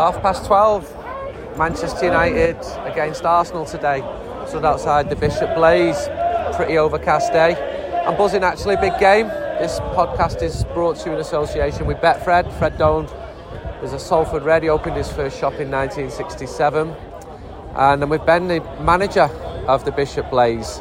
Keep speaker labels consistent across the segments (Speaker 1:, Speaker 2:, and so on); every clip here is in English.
Speaker 1: Half past 12. Manchester United against Arsenal today. Stood outside the Bishop Blaize. Pretty overcast day. I'm buzzing actually, big game. This podcast is brought to you in association with Betfred. Fred Done was a Salford Red. He opened his first shop in 1967. And I'm with Ben, the manager of the Bishop Blaize.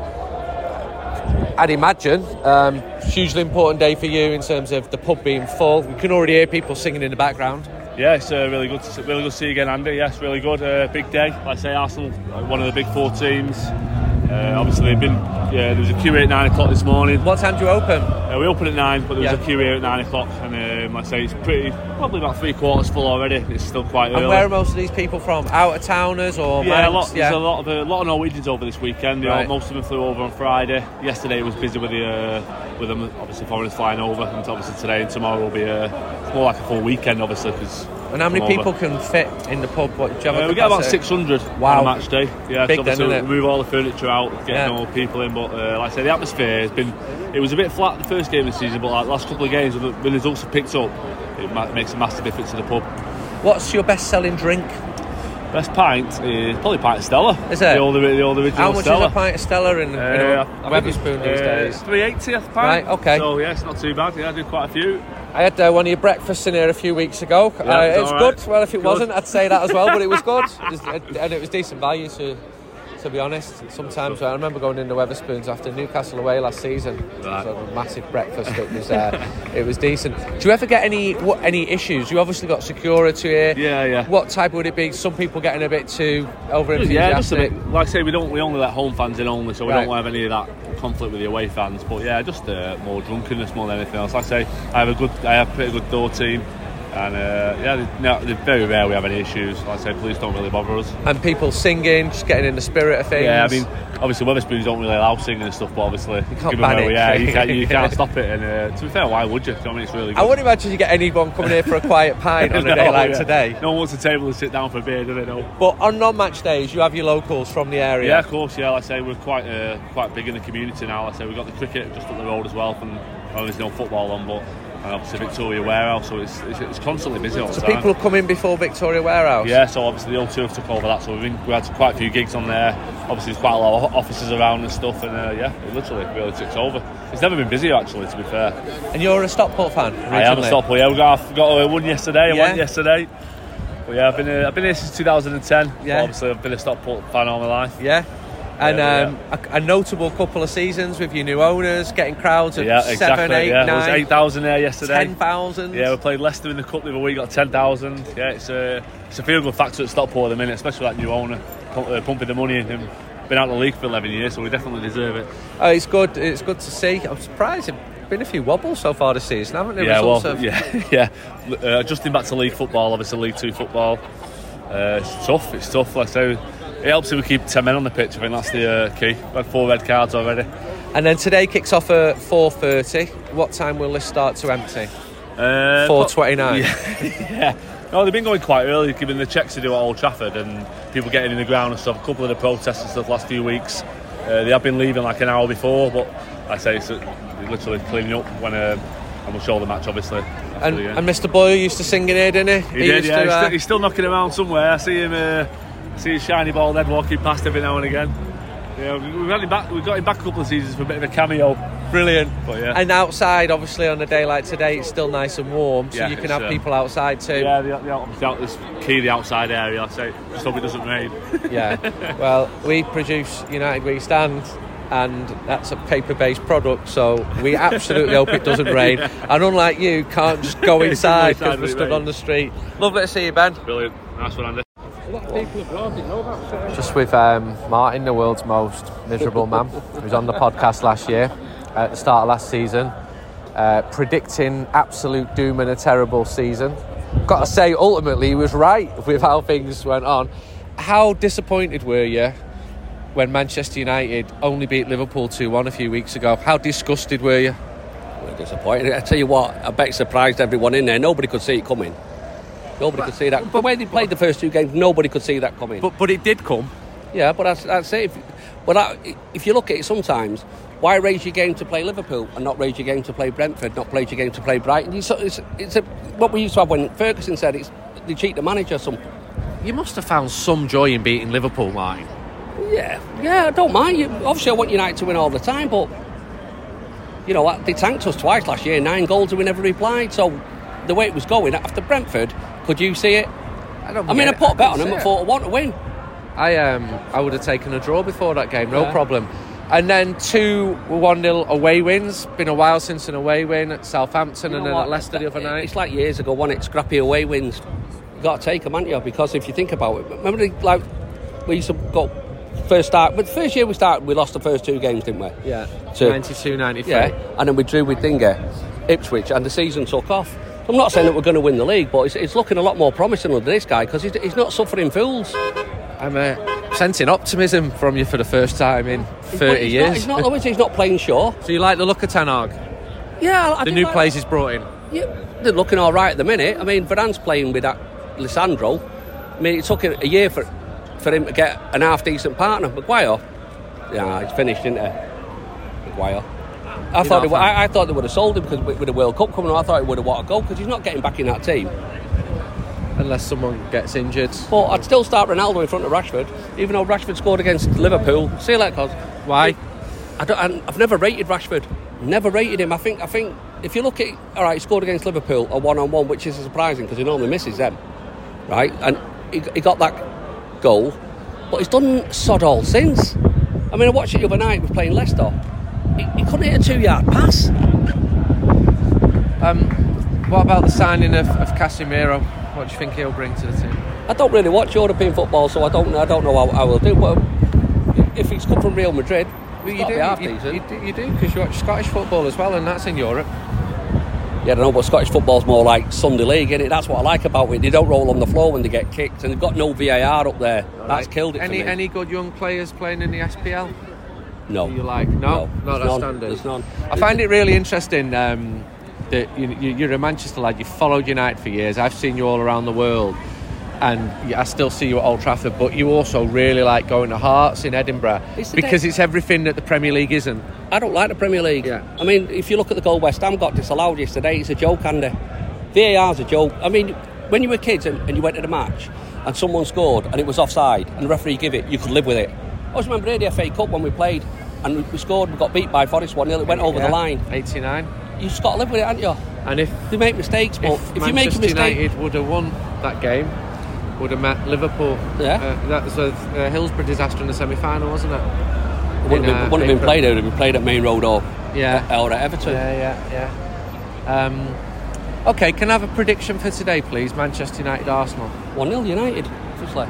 Speaker 1: I'd imagine um, hugely important day for you in terms of the pub being full. We can already hear people singing in the background.
Speaker 2: Yeah, it's uh, really good. To, really good to see you again, Andy. Yes, really good. Uh, big day. Like I say, Arsenal, uh, one of the big four teams. Uh, obviously, they've been. Yeah, there was a queue at nine o'clock this morning.
Speaker 1: What time do you open?
Speaker 2: Uh, we open at nine, but there was
Speaker 1: Yeah.
Speaker 2: a queue here at nine o'clock, and um, like I say it's pretty, probably about three quarters full already. It's still quite early.
Speaker 1: And where are most of these people from? Out of towners or
Speaker 2: yeah, a lot, there's a lot of a lot of Norwegians over this weekend. They all-
Speaker 1: Right.
Speaker 2: most of them flew over on Friday. Yesterday was busy with the uh, with them obviously foreigners flying over, and obviously today and tomorrow will be uh, more like a full weekend, obviously. Cause
Speaker 1: And how many
Speaker 2: come
Speaker 1: people
Speaker 2: over.
Speaker 1: can fit in the pub? What, do you
Speaker 2: Uh, we get about 600
Speaker 1: Wow.
Speaker 2: on a match day. Yeah,
Speaker 1: Big
Speaker 2: so
Speaker 1: then,
Speaker 2: obviously
Speaker 1: isn't it?
Speaker 2: we move all the furniture out, get
Speaker 1: Yeah.
Speaker 2: more people in. But uh, like I said, the atmosphere has been. It was a bit flat the first game of the season, but like the last couple of games when the, results have picked up, it makes a massive difference to the pub.
Speaker 1: What's your best selling drink?
Speaker 2: Best pint is probably pint of Stella.
Speaker 1: Is it?
Speaker 2: The old, the old original
Speaker 1: How much
Speaker 2: Stella.
Speaker 1: is a pint of Stella in, in
Speaker 2: Uh,
Speaker 1: a
Speaker 2: I think it's,
Speaker 1: Wetherspoon these
Speaker 2: uh,
Speaker 1: days?
Speaker 2: 380 a pint.
Speaker 1: Right, okay.
Speaker 2: So yeah, it's not too bad. Yeah, I do quite a few.
Speaker 1: I had uh, one of your breakfasts in here a few weeks ago.
Speaker 2: Yeah,
Speaker 1: uh,
Speaker 2: it's all
Speaker 1: good. Well, if it
Speaker 2: Good.
Speaker 1: wasn't, I'd say that as well. But it was good, and it was decent value to. To be honest, sometimes I remember going into Wetherspoons after Newcastle away last season.
Speaker 2: Right.
Speaker 1: Massive breakfast. It was uh, it was decent. Do you ever get any what, any issues? You obviously got security here.
Speaker 2: Yeah, yeah.
Speaker 1: What type would it be? Some people getting a bit too over
Speaker 2: Yeah, just a bit. Like I say, we don't. We only let home fans in only, so we
Speaker 1: Right.
Speaker 2: don't have any of that conflict with the away fans. But yeah, just uh, more drunkenness more than anything else. Like I say, I have a good. I have a pretty good door team, and uh, yeah, they- no, they're very rare we have any issues. Like I say, police don't really bother us.
Speaker 1: and people singing, just getting in the spirit of things.
Speaker 2: Yeah, I mean, obviously Wetherspoons don't really allow singing and stuff, but obviously, you
Speaker 1: can't
Speaker 2: given
Speaker 1: ban
Speaker 2: where
Speaker 1: it.
Speaker 2: we are, you can't, you can't stop it. And uh, to be fair, why would you? Do you know what I mean, it's really good.
Speaker 1: I wouldn't imagine you get anyone coming here for a quiet pint on a
Speaker 2: No,
Speaker 1: day like
Speaker 2: yeah.
Speaker 1: today.
Speaker 2: No one wants a table to sit down for a beer, do they? No.
Speaker 1: But on non-match days, you have your locals from the area.
Speaker 2: Yeah, of course. Yeah, like I say, we're quite uh, quite big in the community now. Like I say, we've got the cricket just up the road as well. From well, there's no football on, but and obviously Victoria Warehouse, so it's, it's, it's constantly busy all the
Speaker 1: So
Speaker 2: time.
Speaker 1: people come in before Victoria Warehouse.
Speaker 2: yeah, so obviously the old turf took over that, so we've been, we had quite a few gigs on there. Obviously, there's quite a lot of offices around and stuff, and uh, yeah, it literally really took over. It's never been busier actually, to be fair.
Speaker 1: And you're a Stockport fan. Originally.
Speaker 2: I am a Stockport. Yeah, we got got one yesterday. I
Speaker 1: Yeah.
Speaker 2: went yesterday. But yeah, I've been uh, I've been here since 2010.
Speaker 1: Yeah.
Speaker 2: Obviously, I've been a Stockport fan all my life.
Speaker 1: Yeah. And
Speaker 2: Yeah,
Speaker 1: um, a, a notable couple of seasons with your new owners, getting crowds of
Speaker 2: Yeah,
Speaker 1: seven, eight,
Speaker 2: yeah, there was
Speaker 1: nine,
Speaker 2: 8,000 there yesterday.
Speaker 1: ten thousand.
Speaker 2: Yeah, we played Leicester in the cup the other week, got 10,000. Yeah, it's a, it's a feel good factor at Stockport at the minute, especially that new owner uh, pumping the money in him. Been out of the league for 11 years, so we definitely deserve it.
Speaker 1: Oh, it's good. It's good to see. I'm surprised. Been a few wobbles so far this season, haven't there?
Speaker 2: yeah, well,
Speaker 1: have-
Speaker 2: yeah, yeah. Uh, adjusting back to league football, obviously League Two football. Uh, it's tough. It's tough. Like I say, it helps if we keep 10 men on the pitch. I think that's the uh, key. We've had four red cards already.
Speaker 1: And then today kicks off at 4:30. What time will this start to empty?
Speaker 2: Uh,
Speaker 1: 4:29.
Speaker 2: yeah. No, they've been going quite early, given the checks to do at Old Trafford and people getting in the ground and stuff. A couple of the protests and stuff last few weeks. Uh, they have been leaving like an hour before, but like I say it's uh, literally cleaning up when. Uh, and we'll show the match, obviously.
Speaker 1: And, and Mr. Boyle used to sing in here, didn't he?
Speaker 2: he, did, yeah.
Speaker 1: to,
Speaker 2: he's,
Speaker 1: uh,
Speaker 2: still, he's still knocking around somewhere. I see him. Uh, see his shiny bald head walking past every now and again. Yeah, we- we've got him back. We've got him back a couple of seasons for a bit of a cameo.
Speaker 1: brilliant.
Speaker 2: But yeah.
Speaker 1: And outside, obviously, on a day like today, it's still nice and warm, so
Speaker 2: Yeah,
Speaker 1: you can have
Speaker 2: um,
Speaker 1: people outside too.
Speaker 2: Yeah, the, the, out- the, key the outside area. I say, just hope it doesn't rain.
Speaker 1: Yeah. Well, we produce United We Stand, and that's a paper-based product, so we absolutely hope it doesn't rain. And unlike you, can't just go inside because we're
Speaker 2: when it
Speaker 1: stood on the street. Lovely to see you, Ben.
Speaker 2: Brilliant. Nice one, Andy.
Speaker 1: Just with um, Martin, the world's most miserable man, who was on the podcast last year at the start of last season, uh, predicting absolute doom and a terrible season. Got to say, ultimately, he was right with how things went on. How disappointed were you when Manchester United only beat Liverpool 2 1 a few weeks ago? How disgusted were you?
Speaker 3: We're disappointed. I tell you what, I bet surprised everyone in there. Nobody could see it coming. Nobody could see that. But, The way they played the first two games, nobody could see that coming.
Speaker 1: But, but it did come.
Speaker 3: yeah, but that's, that's it. If, but I, if you look at it sometimes, why raise your game to play Liverpool and not raise your game to play Brentford, not raise your game to play Brighton? You, so- it's, it's a, what we used to have when Ferguson said it's they cheat the manager. Some
Speaker 1: You must have found some joy in beating Liverpool, Martin.
Speaker 3: Yeah, yeah, I don't mind. You- Obviously, I want United to win all the time, but you know? They tanked us twice last year, nine goals, and we never replied. So the way it was going after Brentford, could you see it?
Speaker 1: I don't.
Speaker 3: I mean, I put a bet on them at four to one to win.
Speaker 1: I um I would have taken a draw before that game, no
Speaker 3: Yeah.
Speaker 1: problem. And then two one 0 away wins. Been a while since an away win at Southampton
Speaker 3: You
Speaker 1: and then
Speaker 3: what?
Speaker 1: at Leicester the other night.
Speaker 3: It's like years ago, when it scrappy away wins. You got to take them, haven't you? Because if you think about it, remember the, like we used to go first start, but the first year we started, we lost the first two games, didn't we?
Speaker 1: yeah,
Speaker 3: So-
Speaker 1: 92, 93.
Speaker 3: Yeah, and then we drew with Dinger, Ipswich, and the season took off. I'm not saying that we're going to win the league, but it's, it's looking a lot more promising under this guy because he's, he's not suffering fools.
Speaker 1: I'm uh, sensing optimism from you for the first time in 30
Speaker 3: he's
Speaker 1: years.
Speaker 3: Not, he's not, he's not playing sure.
Speaker 1: so you like the look of Ten Hag?
Speaker 3: Yeah, I
Speaker 1: The new
Speaker 3: like-
Speaker 1: players he's brought in.
Speaker 3: Yeah, they're looking all right at the minute. I mean, Varane's playing with that Lisandro. I mean, it took a year for for him to get an half decent partner. Maguire, yeah, he's finished, isn't he? Maguire. I thought would- I, I thought they would have sold him because with, with the World Cup coming on, I thought he would have wanted a goal because he's not getting back in that team.
Speaker 1: Unless someone gets injured.
Speaker 3: But I'd still start Ronaldo in front of Rashford, even though Rashford scored against Liverpool. See you later, cause
Speaker 1: Why?
Speaker 3: I don't, I've never rated Rashford. Never rated him. I think. I think if you look at, all right, he scored against Liverpool a one-on-one, which is surprising because he normally misses them, right? And he, he got that goal, but he's done sod all since. I mean, I watched it the other night. Were playing Leicester. He, he couldn't hit a two-yard pass.
Speaker 1: Um, What about the signing of, of Casemiro? What do you think he'll bring to the team?
Speaker 3: I don't really watch European football, so I don't. I don't know how, how he'll do. But if he's come from Real Madrid,
Speaker 1: Well, you do, you, you do, you do, because you watch Scottish football as well, and that's in Europe.
Speaker 3: Yeah, I don't know, but Scottish football's more like Sunday League, is it? That's what I like about it. They don't roll on the floor when they get kicked, and they've got no VAR up there. That's
Speaker 1: Right.
Speaker 3: killed it
Speaker 1: Any any good young players playing in the SPL?
Speaker 3: No.
Speaker 1: You like no,
Speaker 3: No,
Speaker 1: not
Speaker 3: there's
Speaker 1: standard.
Speaker 3: there's none.
Speaker 1: I find it really interesting um, that you, you, you're a Manchester lad. You've followed United for years. I've seen you all around the world, and I still see you at Old Trafford. But you also really like going to Hearts in Edinburgh
Speaker 3: It's
Speaker 1: because it's everything that the Premier League isn't.
Speaker 3: I don't like the Premier League.
Speaker 1: Yeah.
Speaker 3: I mean, if you look at the goal West Ham got disallowed yesterday, it's a joke, Andy. VAR's a joke. I mean, when you were kids and, and you went to the match and someone scored and it was offside and the referee give it, you could live with it. I always remember the FA Cup when we played and we- scored, we got beat by Forest 1 0, it went over
Speaker 1: Yeah,
Speaker 3: the line.
Speaker 1: 89.
Speaker 3: You just got to live with it, haven't you?
Speaker 1: And if
Speaker 3: They make mistakes, but
Speaker 1: if,
Speaker 3: if, you make a
Speaker 1: Manchester
Speaker 3: mistake.
Speaker 1: United would have won that game, would have met Liverpool.
Speaker 3: Yeah.
Speaker 1: Uh, that was a uh, Hillsborough disaster in the semi-final, wasn't it?
Speaker 3: It wouldn't
Speaker 1: in,
Speaker 3: have
Speaker 1: uh,
Speaker 3: been, wouldn't have been played, it would have been played at Main Road or,
Speaker 1: Yeah.
Speaker 3: or at Everton.
Speaker 1: Yeah, yeah, yeah. Um, okay, can I have a prediction for today, please? Manchester United, Arsenal.
Speaker 3: 1 0 United, obviously.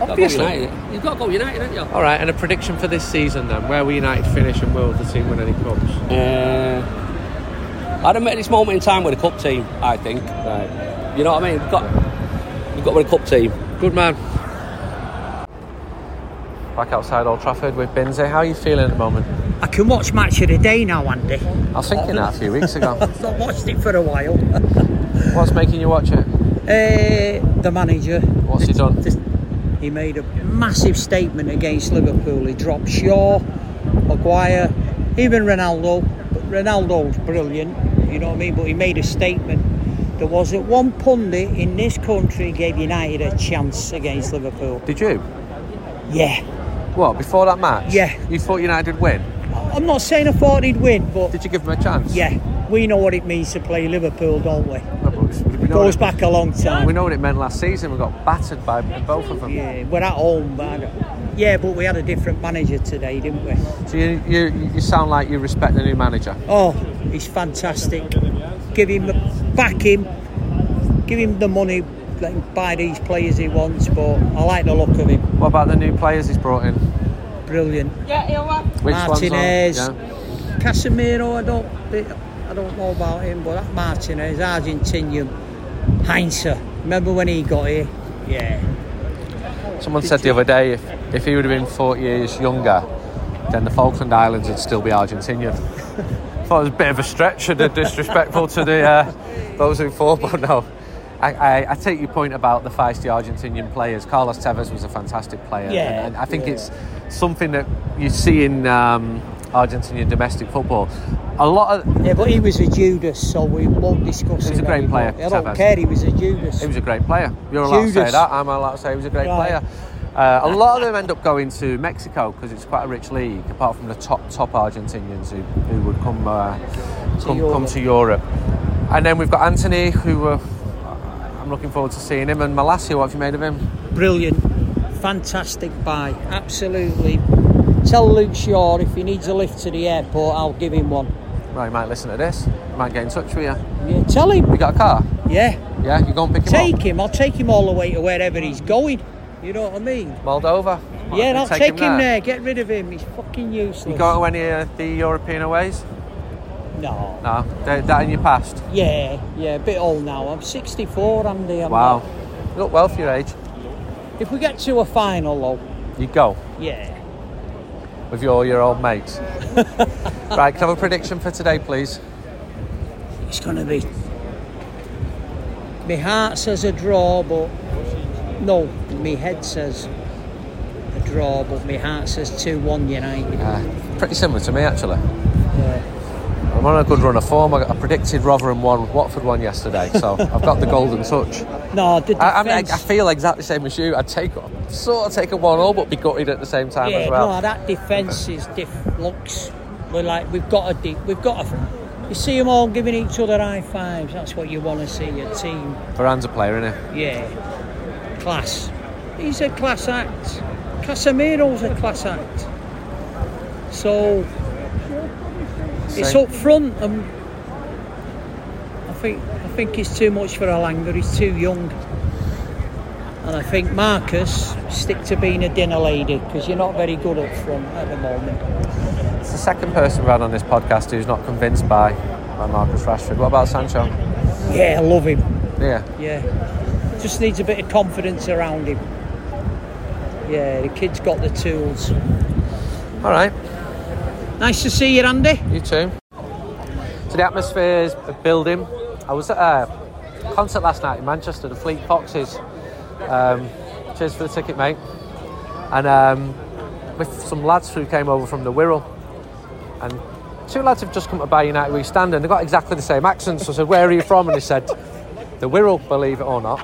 Speaker 1: Obviously.
Speaker 3: You've got to go United. You've got to go United, haven't you?
Speaker 1: All right, and a prediction for this season then. Where will United finish, and will the team win any cups?
Speaker 3: Uh, I'd admit at this moment in time with a cup team, I think.
Speaker 1: Right.
Speaker 3: You know what I mean? We've got, we've got with a cup team.
Speaker 1: Good man. Back outside Old Trafford with Binze. How are you feeling at the moment?
Speaker 4: I can watch match of the day now, Andy.
Speaker 1: I was thinking that a few weeks ago.
Speaker 4: I've not watched it for a while.
Speaker 1: What's making you watch it?
Speaker 4: Uh, the manager.
Speaker 1: What's he done?
Speaker 4: Just- he made a massive statement against Liverpool. He dropped Shaw, Maguire, even Ronaldo. But Ronaldo's brilliant, you know what I mean? But he made a statement. There wasn't one pundit in this country gave United a chance against Liverpool.
Speaker 1: Did you?
Speaker 4: Yeah.
Speaker 1: What, before that match?
Speaker 4: Yeah.
Speaker 1: You thought United would win?
Speaker 4: I'm not saying I thought he'd win, but
Speaker 1: Did you give them a chance?
Speaker 4: yeah, we know what it means to play Liverpool, don't we?
Speaker 1: No, but we know
Speaker 4: Goes
Speaker 1: it-
Speaker 4: back a long time.
Speaker 1: We know what it meant last season. We got battered by both of them.
Speaker 4: Yeah, we're at home, but yeah, but we had a different manager today, didn't we?
Speaker 1: So you, you, you sound like you respect the new manager.
Speaker 4: Oh, he's fantastic. Give him, the, back him, give him the money, let him buy these players he wants. But I like the look of him.
Speaker 1: What about the new players he's brought in?
Speaker 4: Brilliant.
Speaker 1: Which
Speaker 4: Martinez.
Speaker 1: ones? On? Yeah.
Speaker 4: Casemiro, I don't, I don't know about him, but that Martinez, Argentinian, Heinze. Remember when he got here? Yeah.
Speaker 1: Someone said the other day if, if he would have been 40 years younger, then the Falkland Islands would still be Argentinian. I thought it was a bit of a stretch and disrespectful to the uh, those who fought, but no. I, I, I take your point about the feisty Argentinian players. Carlos Tevez was a fantastic player,
Speaker 4: Yeah,
Speaker 1: and, and I think
Speaker 4: yeah.
Speaker 1: it's something that you see in um, Argentinian domestic football. A lot of
Speaker 4: Yeah, but he was a Judas, so we won't discuss
Speaker 1: He was a great
Speaker 4: anymore.
Speaker 1: player,
Speaker 4: I don't
Speaker 1: Tevez.
Speaker 4: care, he was a Judas.
Speaker 1: He was a great player. You're allowed to say that. I'm allowed to say he was a great
Speaker 4: Right.
Speaker 1: player. Uh, a lot of them end up going to Mexico because it's quite a rich league. Apart from the top top Argentinians who, who would come uh, come, come
Speaker 4: Europe.
Speaker 1: to Europe, and then we've got Antony who uh, I'm looking forward to seeing him. And Malacia, what have you made of him?
Speaker 4: Brilliant. Fantastic buy. Absolutely. Tell Luke Shaw if he needs a lift to the airport, I'll give him one.
Speaker 1: Right, you might listen to this. You might get in touch with you.
Speaker 4: Yeah, tell him.
Speaker 1: You got a car?
Speaker 4: Yeah.
Speaker 1: Yeah, you go and pick him
Speaker 4: Take
Speaker 1: up.
Speaker 4: Take him. I'll take him all the way to wherever he's going. You know what I mean?
Speaker 1: Moldova.
Speaker 4: Yeah, I'll
Speaker 1: Take
Speaker 4: take, him,
Speaker 1: there.
Speaker 4: there. Get rid of him. He's fucking useless.
Speaker 1: You go to any of the European aways?
Speaker 4: No.
Speaker 1: No, that, that in your past.
Speaker 4: Yeah, yeah, a bit old now. I'm 64, Andy. I'm
Speaker 1: Wow,
Speaker 4: not-
Speaker 1: you look well for your age.
Speaker 4: If we get to a final, though,
Speaker 1: You go.
Speaker 4: yeah.
Speaker 1: With your your old mates. right, can I have a prediction for today, please?
Speaker 4: It's going to be. My heart says a draw, but no, my head says a draw, but my heart says 2 1 United.
Speaker 1: Uh, pretty similar to me, actually.
Speaker 4: Yeah.
Speaker 1: I'm on a good run of form. I, predicted Rotherham won, Watford won yesterday, so I've got the golden touch.
Speaker 4: No, the
Speaker 1: I, I, mean, I. I feel exactly the same as you. I'd take sort of take a one all, but be gutted at the same time
Speaker 4: yeah,
Speaker 1: as well.
Speaker 4: no, that defence is diff- looks. We're like we've got a deep, we've got a. You see them all giving each other high fives. That's what you want to see your team.
Speaker 1: Varane's a player, isn't he?
Speaker 4: Yeah, class. He's a class act. Casemiro's a class act. So it's up front, and I think I think he's too much for Elanga. He's too young, and I think Marcus stick to being a dinner lady because you're not very good up front at the moment.
Speaker 1: It's the second person we've had on this podcast who's not convinced by, by Marcus Rashford. What about Sancho?
Speaker 4: Yeah, I love him.
Speaker 1: Yeah.
Speaker 4: Yeah, just needs a bit of confidence around him. Yeah, the kid's got the tools.
Speaker 1: All right.
Speaker 4: Nice to see you, Andy.
Speaker 1: You too. So the atmosphere is building. I was at a concert last night in Manchester, the Fleet Foxes. Um, cheers for the ticket, mate. And um, with some lads who came over from the Wirral, and two lads have just come to buy United We Stand, and they've got exactly the same accents. So I said, "Where are you from?" And they said, "The Wirral, believe it or not."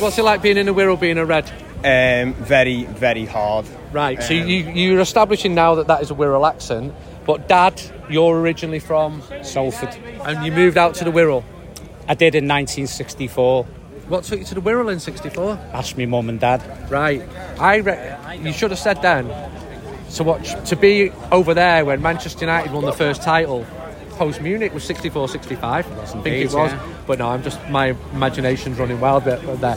Speaker 1: What's it like being in the Wirral, being a red?
Speaker 5: Um, very, very hard.
Speaker 1: Right. so you, you're establishing now that that is a Wirral accent, but Dad, you're originally from
Speaker 6: Salford.
Speaker 1: And you moved out to the Wirral.
Speaker 6: I did in 1964.
Speaker 1: What took you to the Wirral in '64?
Speaker 6: Asked me mum and dad.
Speaker 1: Right. I re- you should have said then to watch to be over there when Manchester United won the first title post Munich was 64 65 I think it was
Speaker 6: yeah.
Speaker 1: but no I'm just my imagination's running wild there there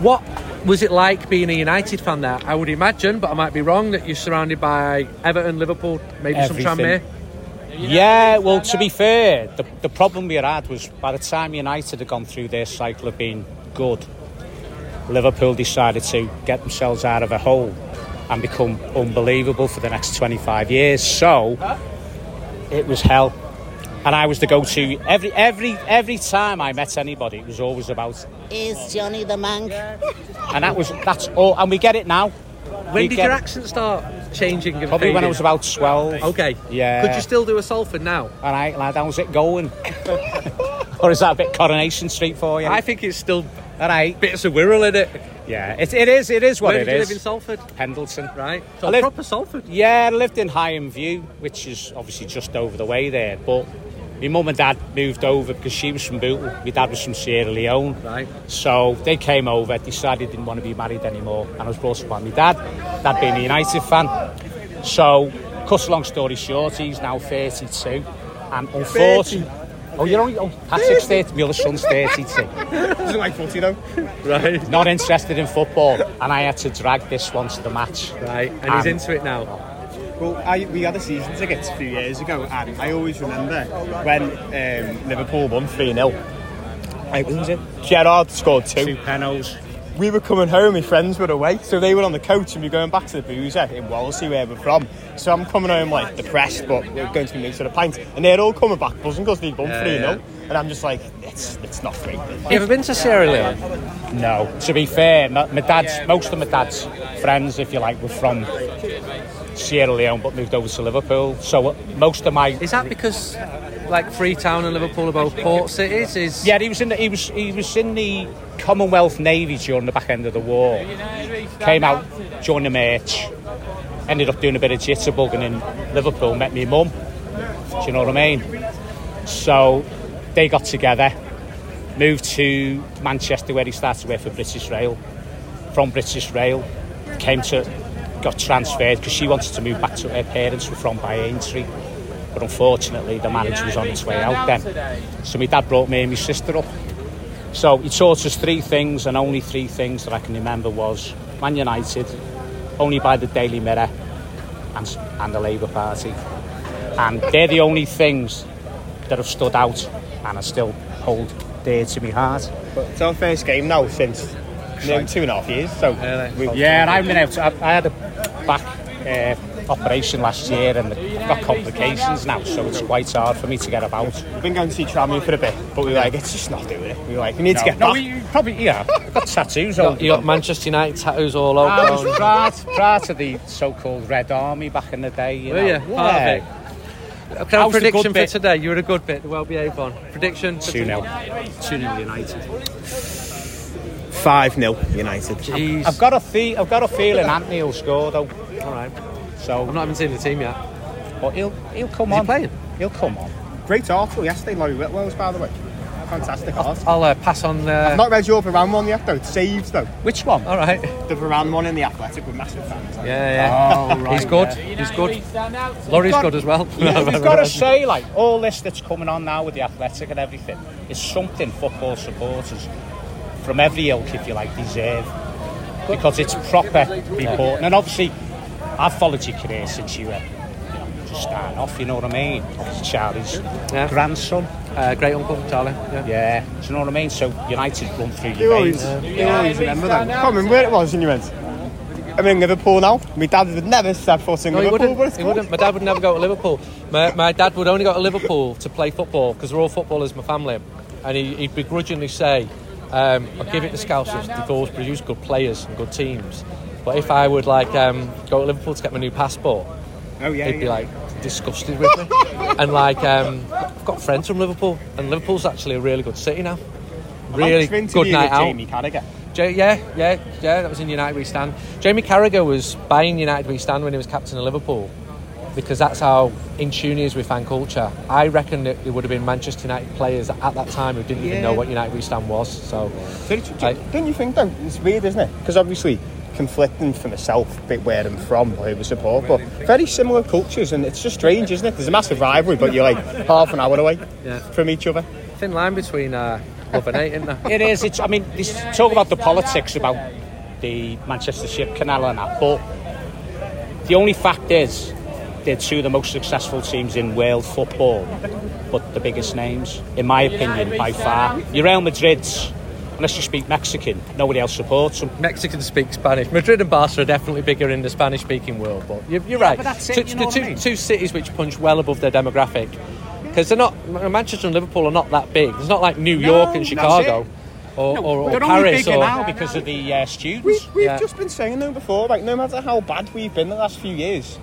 Speaker 1: what was it like being a United fan there I would imagine but I might be wrong that you're surrounded by Everton Liverpool maybe some
Speaker 6: Everything.
Speaker 1: Tranmere
Speaker 6: Yeah, well, to be fair, the, the problem we had was by the time United had gone through their cycle of being good, Liverpool decided to get themselves out of a hole and become unbelievable for the next 25 years. So it was hell. And I was the go-to every every every time I met anybody. It was always about
Speaker 7: Is Johnny the Mank?
Speaker 6: and that was that's all. And we get it now.
Speaker 1: when
Speaker 6: We
Speaker 1: did
Speaker 6: get
Speaker 1: your accent start changing and
Speaker 6: Probably when I was about 12.
Speaker 1: okay
Speaker 6: Yeah.
Speaker 1: could you still do a Salford now
Speaker 6: All right, lad, how's it going? or is that a bit Coronation Street for you?
Speaker 1: I think it's still
Speaker 6: All right.
Speaker 1: bits of Wirral in it
Speaker 6: Yeah, it, it is. It is what
Speaker 1: where
Speaker 6: it
Speaker 1: did you
Speaker 6: is.
Speaker 1: live in Salford
Speaker 6: Pendleton.
Speaker 1: right so
Speaker 6: live-
Speaker 1: proper Salford
Speaker 6: Yeah, I lived in Higham View, which is obviously just over the way there. But my mum and dad moved over because she was from Bootle. My dad was from Sierra Leone.
Speaker 1: Right.
Speaker 6: So they came over, decided didn't want to be married anymore, and I was brought up by my dad. Dad being a United fan. So, cut a long story short, he's now 32. And unfortunately. Oh, you're only. Oh, Patrick's 30, my other son's 32.
Speaker 5: Doesn't like footy though.
Speaker 1: right
Speaker 6: Not interested in football, and I had to drag this one to the match.
Speaker 1: right and he's
Speaker 6: Um,
Speaker 1: into it now
Speaker 5: Well, I, we had a season ticket a few years ago, and I always remember when um, Liverpool won 3 0. Gerrard scored
Speaker 6: Two
Speaker 5: two.
Speaker 6: penalties.
Speaker 5: We were coming home, my friends were away, so they were on the coach, and we were going back to the boozer in Wallasey, where we're from. So I'm coming home like depressed, but we're going to be mates with a pint, and they're all coming back buzzing because they'd won 3 0. And I'm just like, it's it's not great.
Speaker 1: you ever been to Sierra Leone
Speaker 6: No, to be fair, my dad's most of my dad's friends, if you like, were from Sierra Leone, but moved over to Liverpool. So uh, most of my
Speaker 1: Is that because like Freetown and Liverpool are both port cities? Is
Speaker 6: yeah, he was in the he was he was in the Commonwealth Navy during the back end of the war. Came out, joined the march, ended up doing a bit of jitterbugging in Liverpool. Met me mum. Do you know what I mean? So they got together, moved to Manchester where he started to work for British Rail. From British Rail, came to got transferred because she wanted to move back to her parents were from Aintree. But unfortunately, the manager was on its way out then. So my dad brought me and my sister up. So he taught us three things, and only three things that I can remember was Man United, only by the Daily Mirror, and, and the Labour Party. And they're the only things that have stood out and I still hold dear to my heart.
Speaker 5: But it's our first game now since nearly two and a half years. So we
Speaker 6: Yeah, and I've been able to. I, I had a back uh, operation last year and I've got complications now, so it's quite hard for me to get about.
Speaker 5: we've been going to see Trammy for a bit, but we were like, it's just not doing it. We're like, we need to get
Speaker 6: no,
Speaker 5: back.
Speaker 6: we probably yeah. I've got tattoos.
Speaker 1: you
Speaker 6: all
Speaker 1: got, you got Manchester United tattoos all over?
Speaker 6: I was
Speaker 1: on-
Speaker 6: prior, prior to the so-called Red Army back in the day. You
Speaker 1: Were
Speaker 6: know.
Speaker 1: you? Part of it? Can I have a prediction
Speaker 6: good
Speaker 1: for
Speaker 6: bit?
Speaker 1: today? You were a good bit, the well behaved one. Prediction for
Speaker 6: 2 0.
Speaker 1: today?
Speaker 6: 2 0 United.
Speaker 5: 5 0 United.
Speaker 1: Jeez.
Speaker 6: I've got a fe- I've got a feeling Antony will score though.
Speaker 1: All right.
Speaker 6: So
Speaker 1: I've not even seen the team yet.
Speaker 6: but he'll he'll come
Speaker 1: Is he
Speaker 6: on.
Speaker 1: playing?
Speaker 6: He'll come on.
Speaker 5: Great article yesterday, Laurie Whitwell's, by the way. Fantastic article.
Speaker 1: I'll uh, pass on. Uh,
Speaker 5: Not read your Varane one yet, though. It's saves, though.
Speaker 6: Which one?
Speaker 1: all right.
Speaker 5: The Varane one in the Athletic with massive fans.
Speaker 1: Yeah, yeah.
Speaker 6: Oh, right,
Speaker 1: He's good.
Speaker 6: yeah.
Speaker 1: He's good. Laurie's good as well.
Speaker 6: You've got to say, like, all this that's coming on now with the athletic and everything is something football supporters from every ilk, if you like, deserve. Because it's proper reporting. And obviously, I've followed your career since you were you know, just starting off, you know what I mean? It's Charlie's
Speaker 1: Yeah.
Speaker 6: grandson.
Speaker 1: Uh, great uncle Charlie. Yeah.
Speaker 6: Yeah, do you know what I mean? So United run through
Speaker 5: You
Speaker 6: your
Speaker 5: always,
Speaker 6: veins.
Speaker 5: you always remember that. I can't remember where it was and you went. I'm in Liverpool now. My dad would never step foot in
Speaker 1: No, he
Speaker 5: Liverpool,
Speaker 1: wouldn't. He wouldn't. My dad would never go to Liverpool. My, my dad would only go to Liverpool to play football because we're all footballers, my family. And he, he'd begrudgingly say, um, I'll give it to Scousers. They've always produced good players and good teams. But if I would like um, go to Liverpool to get my new passport,
Speaker 5: Oh, yeah.
Speaker 1: be
Speaker 5: yeah.
Speaker 1: like disgusted with me. and like, um, I've got friends from Liverpool, and Liverpool's actually a really good city now. Really good night out.
Speaker 5: Jamie Carragher.
Speaker 1: Ja- yeah, yeah, yeah. That was in United We Stand. Jamie Carragher was buying United We Stand when he was captain of Liverpool because that's how in tune he is with fan culture. I reckon that it would have been Manchester United players at that time who didn't even know what United We Stand was. So,
Speaker 5: Don't,
Speaker 1: Like-
Speaker 5: don't you think, though? It's weird, isn't it? Because obviously, conflicting for myself, a bit where I'm from, who we support, but very similar cultures, and it's just strange, isn't it? There's a massive rivalry, but you're like half an hour away
Speaker 1: Yeah.
Speaker 5: from each other.
Speaker 1: thin line between uh, love and hate, isn't there?
Speaker 6: It is. It's. I mean, this, talk about the politics about the Manchester Ship Canal and that, but the only fact is they're two of the most successful teams in world football, but the biggest names, in my opinion, by far. Your Real Madrid's, unless you speak Mexican, nobody else supports them.
Speaker 1: Mexicans speak Spanish. Madrid and Barca are definitely bigger in the Spanish-speaking world, but you're, you're right.
Speaker 6: but that's it,
Speaker 1: two,
Speaker 6: you know
Speaker 1: the
Speaker 6: what
Speaker 1: two,
Speaker 6: I mean?
Speaker 1: two cities which punch well above their demographic because they're not. Manchester and Liverpool are not that big. It's not like New York and
Speaker 6: that's
Speaker 1: Chicago
Speaker 6: it.
Speaker 1: or, or, or
Speaker 6: They're only
Speaker 1: Paris.
Speaker 6: bigger
Speaker 1: Or,
Speaker 6: now because of the uh, students.
Speaker 5: We, we've
Speaker 1: Yeah.
Speaker 5: just been saying though before, like no matter how bad we've been the last few years,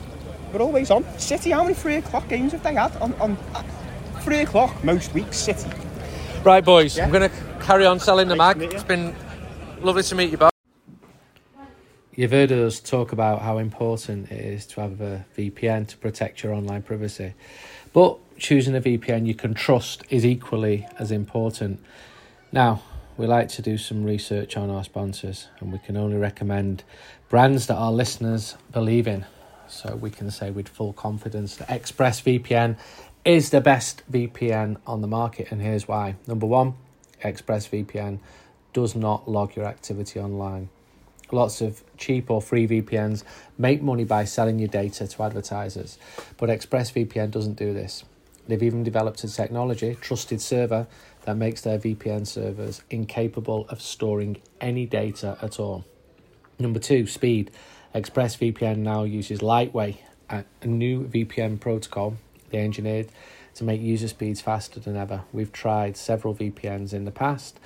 Speaker 5: we're always on. City, how many three o'clock games have they had on, on three o'clock most weeks? City.
Speaker 1: Right, boys,
Speaker 5: Yeah.
Speaker 1: I'm going to carry on selling the
Speaker 5: Nice
Speaker 1: mag.
Speaker 5: to meet you.
Speaker 1: It's been lovely to meet you both. You've heard us talk about how important it is to have a VPN to protect your online privacy. But choosing a VPN you can trust is equally as important. Now, we like to do some research on our sponsors, and we can only recommend brands that our listeners believe in. So we can say with full confidence that ExpressVPN is the best VPN on the market, and here's why. Number one, ExpressVPN does not log your activity online. Lots of cheap or free VPNs make money by selling your data to advertisers, but ExpressVPN doesn't do this. They've even developed a technology, trusted server, that makes their VPN servers incapable of storing any data at all. Number two, speed. ExpressVPN now uses Lightway, a new VPN protocol they engineered to make user speeds faster than ever. We've tried several VPNs in the past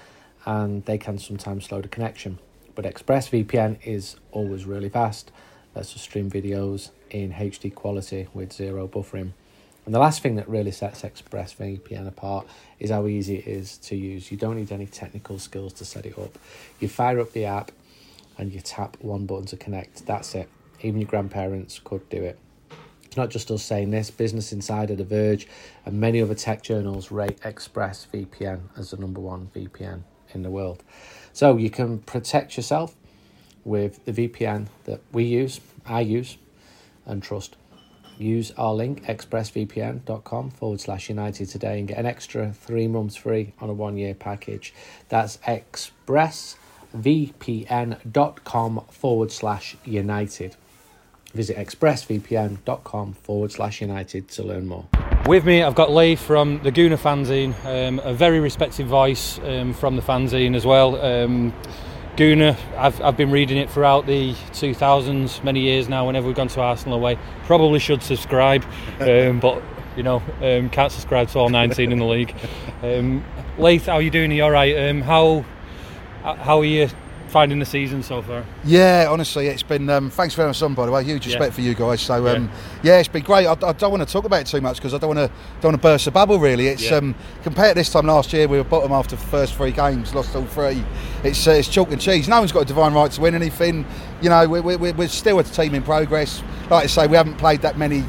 Speaker 1: and they can sometimes slow the connection. But ExpressVPN is always really fast. Lets stream videos, in HD quality with zero buffering. And the last thing that really sets ExpressVPN apart is how easy it is to use. You don't need any technical skills to set it up. You fire up the app and you tap one button to connect. That's it. Even your grandparents could do it. It's not just us saying this. Business Insider, The Verge, and many other tech journals rate ExpressVPN as the number one VPN in the world. So you can protect yourself with the VPN that we use, I use, and trust. Use our link, expressvpn.com forward slash United today and get an extra three months free on a one year package. That's expressvpn.com forward slash United. Visit expressvpn.com forward slash United to learn more.
Speaker 8: With me, I've got Lee from the Gooner fanzine, um, a very respected voice um, from the fanzine as well. Um, Gooner, I've, I've been reading it throughout the 2000s, many years now, whenever we've gone to Arsenal away. Probably should subscribe, um, but you know, um, can't subscribe to all 19 in the league. Um, Layth, how are you doing? Are you all right? Um, how, how are you finding the season so far?
Speaker 9: Yeah, honestly, it's been. Um, thanks for having us on, by the way. Huge respect
Speaker 8: Yeah.
Speaker 9: for you guys. So, um, yeah. it's been great. I, I don't want to talk about it too much because I don't want to don't want to burst a bubble. Really, it's
Speaker 8: Yeah.
Speaker 9: um, compared to this time last year, we were bottom after the first three games, lost all three. It's uh, it's chalk and cheese. No one's got a divine right to win anything. You know, we're, we're, we're still a team in progress. Like I say, we haven't played that many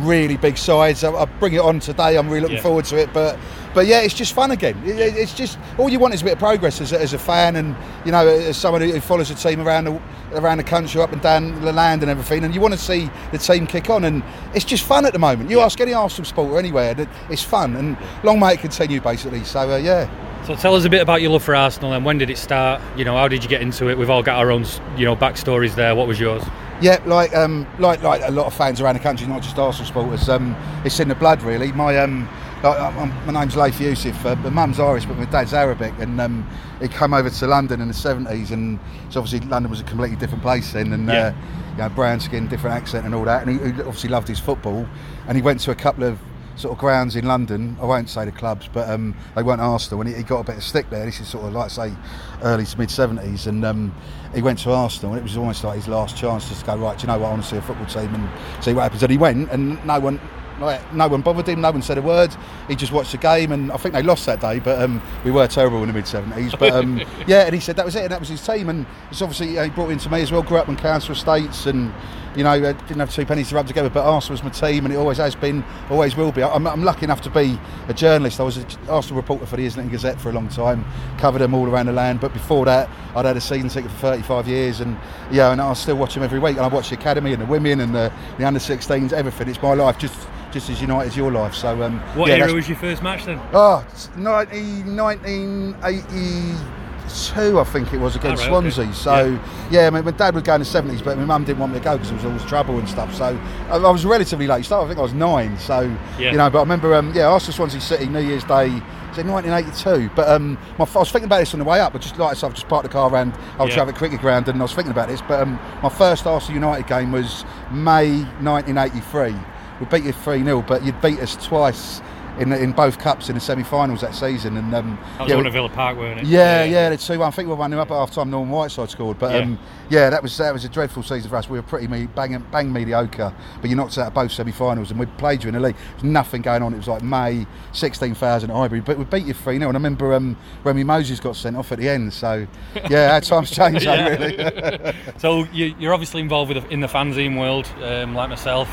Speaker 9: really big sides. I, I bring it on today. I'm really looking
Speaker 8: Yeah.
Speaker 9: forward to it, but. But yeah, it's just fun again. It- it- It's just all you want is a bit of progress as a, as a fan, and you know, as someone who follows a team around the around the country, up and down the land, and everything. And you want to see the team kick on, and it's just fun at the moment. You ask any Arsenal supporter anywhere, it's fun, and long may it continue, basically. So uh, yeah.
Speaker 8: So tell us a bit about your love for Arsenal and when did it start? You know, how did you get into it? We've all got our own, you know, backstories there. What was yours?
Speaker 9: Yeah, like um, like like a lot of fans around the country, not just Arsenal supporters. Um, it's in the blood, really. My um, like, I'm- my name's Layth Yousif. Uh, my mum's Irish, but my dad's Arabic, and um, he came over to London in the '70s, and so obviously London was a completely different place then, and
Speaker 8: Yeah.
Speaker 9: uh, you know, brown skin, different accent, and all that. And he, he obviously loved his football, and he went to a couple of sort of grounds in London. I won't say the clubs, but um, they weren't Arsenal, and he, he got a bit of stick there. This is sort of like say early to mid '70s, and um, he went to Arsenal, and it was almost like his last chance just to go right. Do you know what? I want to see a football team and see what happens. And he went, and no one. Like, no one bothered him. No one said a word. He just watched the game, and I think they lost that day. But um, we were terrible in the mid seventies. But um, yeah, and he said that was it, and that was his team. And it's obviously uh, he brought into me as well. Grew up in council estates, and you know uh, didn't have two pennies to rub together. But Arsenal was my team, and it always has been, always will be. I'm, I'm lucky enough to be a journalist. I was an Arsenal reporter for the Islington Gazette for a long time, covered them all around the land. But before that, I'd had a season ticket for 35 years, and yeah, and I still watch them every week. And I watch the academy and the women and the, the under 16s, everything. It's my life, just just as United as your life. So um,
Speaker 8: What
Speaker 9: yeah,
Speaker 8: era was your first match then?
Speaker 9: Oh, it's 90, 1982, I think it was against
Speaker 8: right, okay.
Speaker 9: Swansea. So, yeah, my, my dad would go in the 70s, but my mum didn't want me to go because it was always trouble and stuff. So, I, I was relatively late start. I think I was nine. So,
Speaker 8: Yeah.
Speaker 9: you know, but I remember, um, yeah, Arsenal Swansea City, New Year's Day. Was it 1982? But um, my, I was thinking about this on the way up. But just like I said, I've just parked the car around Old
Speaker 8: Yeah.
Speaker 9: Trafford Cricket Ground, and I was thinking about this. But um, my first Arsenal United game was May 1983. We beat you 3 0, but you'd beat us twice in, in both cups in the semi finals that season. And um,
Speaker 8: That was
Speaker 9: yeah,
Speaker 8: at Villa Park, weren't it?
Speaker 9: yeah, yeah, the two. I think we were one up at half time. Norman Whiteside scored, but
Speaker 8: Yeah.
Speaker 9: um, yeah, that was that was a dreadful season for us. We were pretty me, bang bang mediocre, but you knocked us out of both semi-finals, and we played you in the league. There was nothing going on. It was like May, sixteen thousand at Highbury, but we beat you three 0 And I remember um, Remi Moses got sent off at the end. So yeah, our times changed,
Speaker 8: Yeah.
Speaker 9: really.
Speaker 8: So you, you're obviously involved with in the fanzine world, um, like myself.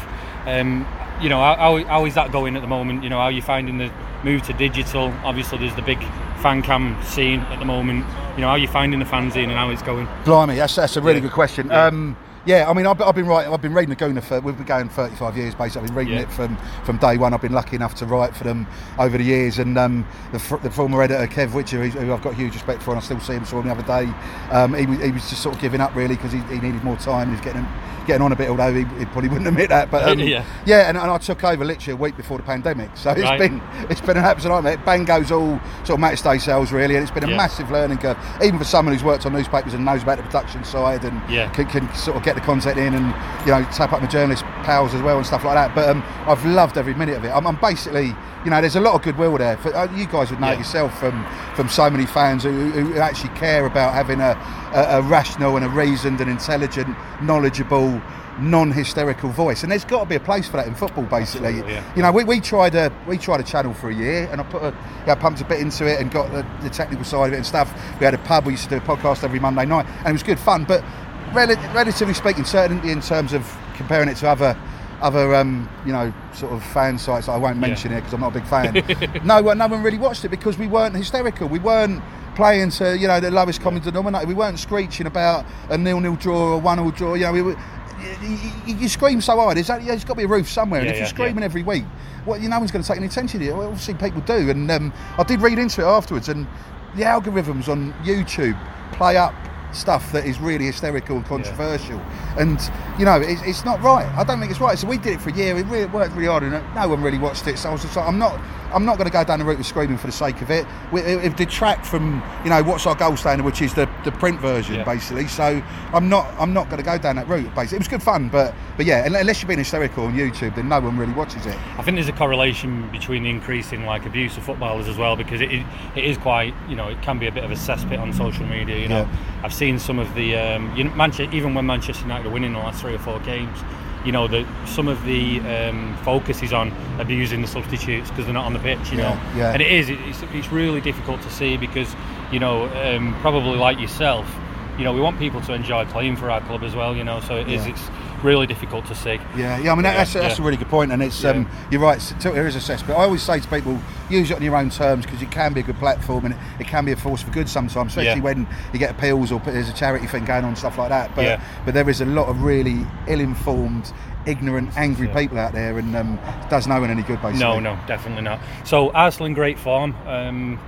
Speaker 8: Um, you know, how, how, is that going at the moment? You know, how are you finding the move to digital? Obviously, there's the big fan cam scene at the moment. You know, how are you finding the fanzine and how it's going?
Speaker 9: Blimey, that's, that's a really
Speaker 8: Yeah.
Speaker 9: good question.
Speaker 8: Yeah.
Speaker 9: Um, yeah, I mean, I've, I've been writing, I've been reading the Gooner for, we've been going 35 years basically. I've been reading
Speaker 8: Yeah.
Speaker 9: it from, from day one. I've been lucky enough to write for them over the years. And um, the, fr- the former editor, Kev Whitcher, who I've got huge respect for, and I still see him, saw him the other day, um, he, was- he was just sort of giving up really because he, he needed more time. He was getting, getting on a bit, although he, he probably wouldn't admit that. But um,
Speaker 8: Yeah.
Speaker 9: yeah, and, and I took over literally a week before the pandemic. So it's
Speaker 8: Right.
Speaker 9: been it's been an absolute nightmare. Bang goes all sort of match day sales really, and it's been a
Speaker 8: Yeah.
Speaker 9: massive learning curve, even for someone who's worked on newspapers and knows about the production side and
Speaker 8: Yeah.
Speaker 9: can, can sort of get get the content in and you know tap up my journalist pals as well and stuff like that. But um, I've loved every minute of it. I'm, I'm basically, you know, there's a lot of goodwill there. For, uh, you guys would know it yourself from from so many fans who, who actually care about having a, a, a rational and a reasoned and intelligent, knowledgeable non-hysterical voice and there's got to be a place for that in football basically
Speaker 8: yeah.
Speaker 9: you know we, we tried a we tried a channel for a year and I put a yeah, pumped a bit into it and got the, the technical side of it and stuff we had a pub we used to do a podcast every Monday night and it was good fun but rel- relatively speaking certainly in terms of comparing it to other other um, you know sort of fan sites that I won't mention here because I'm not a big fan no one no one really watched it because we weren't hysterical we weren't playing to you know the lowest common denominator we weren't screeching about a nil-nil draw or one-all draw you know we were you, you, you scream so hard. There's, only- there's got to be a roof somewhere. and
Speaker 8: Yeah,
Speaker 9: if you're
Speaker 8: yeah,
Speaker 9: screaming every week, well, you, no one's going to take any attention to you. Well, obviously, people do. And um, I did read into it afterwards, and the algorithms on YouTube play up stuff that is really hysterical and controversial. And you know, it's, it's not right. I don't think it's right. So we did it for a year. We really worked really hard, and no one really watched it. So I was just like, I'm not. I'm not going to go down the route of screaming for the sake of it. It, it detract from you know what's our gold standard, which is the, the print version
Speaker 8: Yeah.
Speaker 9: basically. So I'm not I'm not going to go down that route. Basically, it was good fun, but but yeah, unless you're being hysterical on YouTube, then no one really watches it.
Speaker 8: I think there's a correlation between the increase in like abuse of footballers as well because it, it, it is quite you know it can be a bit of a cesspit on social media. You know,
Speaker 9: Yeah.
Speaker 8: I've seen some of the um, you know, Manchester, even when Manchester United are winning the last three or four games. You know, that some of the um, focus is on abusing the substitutes because they're not on the pitch. You
Speaker 9: Yeah,
Speaker 8: know,
Speaker 9: yeah.
Speaker 8: and it is. It's, it's really difficult to see because you know, um, probably like yourself, you know, we want people to enjoy playing for our club as well. You know, so it is.
Speaker 9: Yeah.
Speaker 8: It's really difficult to see.
Speaker 9: Yeah, yeah. I mean, that- that's, that's a really good point, and it's um, you're right. There is a cess, but I always say to people, use it on your own terms because it can be a good platform and it, it can be a force for good sometimes, especially
Speaker 8: Yeah.
Speaker 9: when you get appeals or there's a charity thing going on and stuff like that. But
Speaker 8: Yeah.
Speaker 9: but there is a lot of really ill-informed, ignorant, angry
Speaker 8: Yeah.
Speaker 9: people out there, and um, does no one any good. Basically,
Speaker 8: No, no, definitely not. So Arsenal in great form. Um,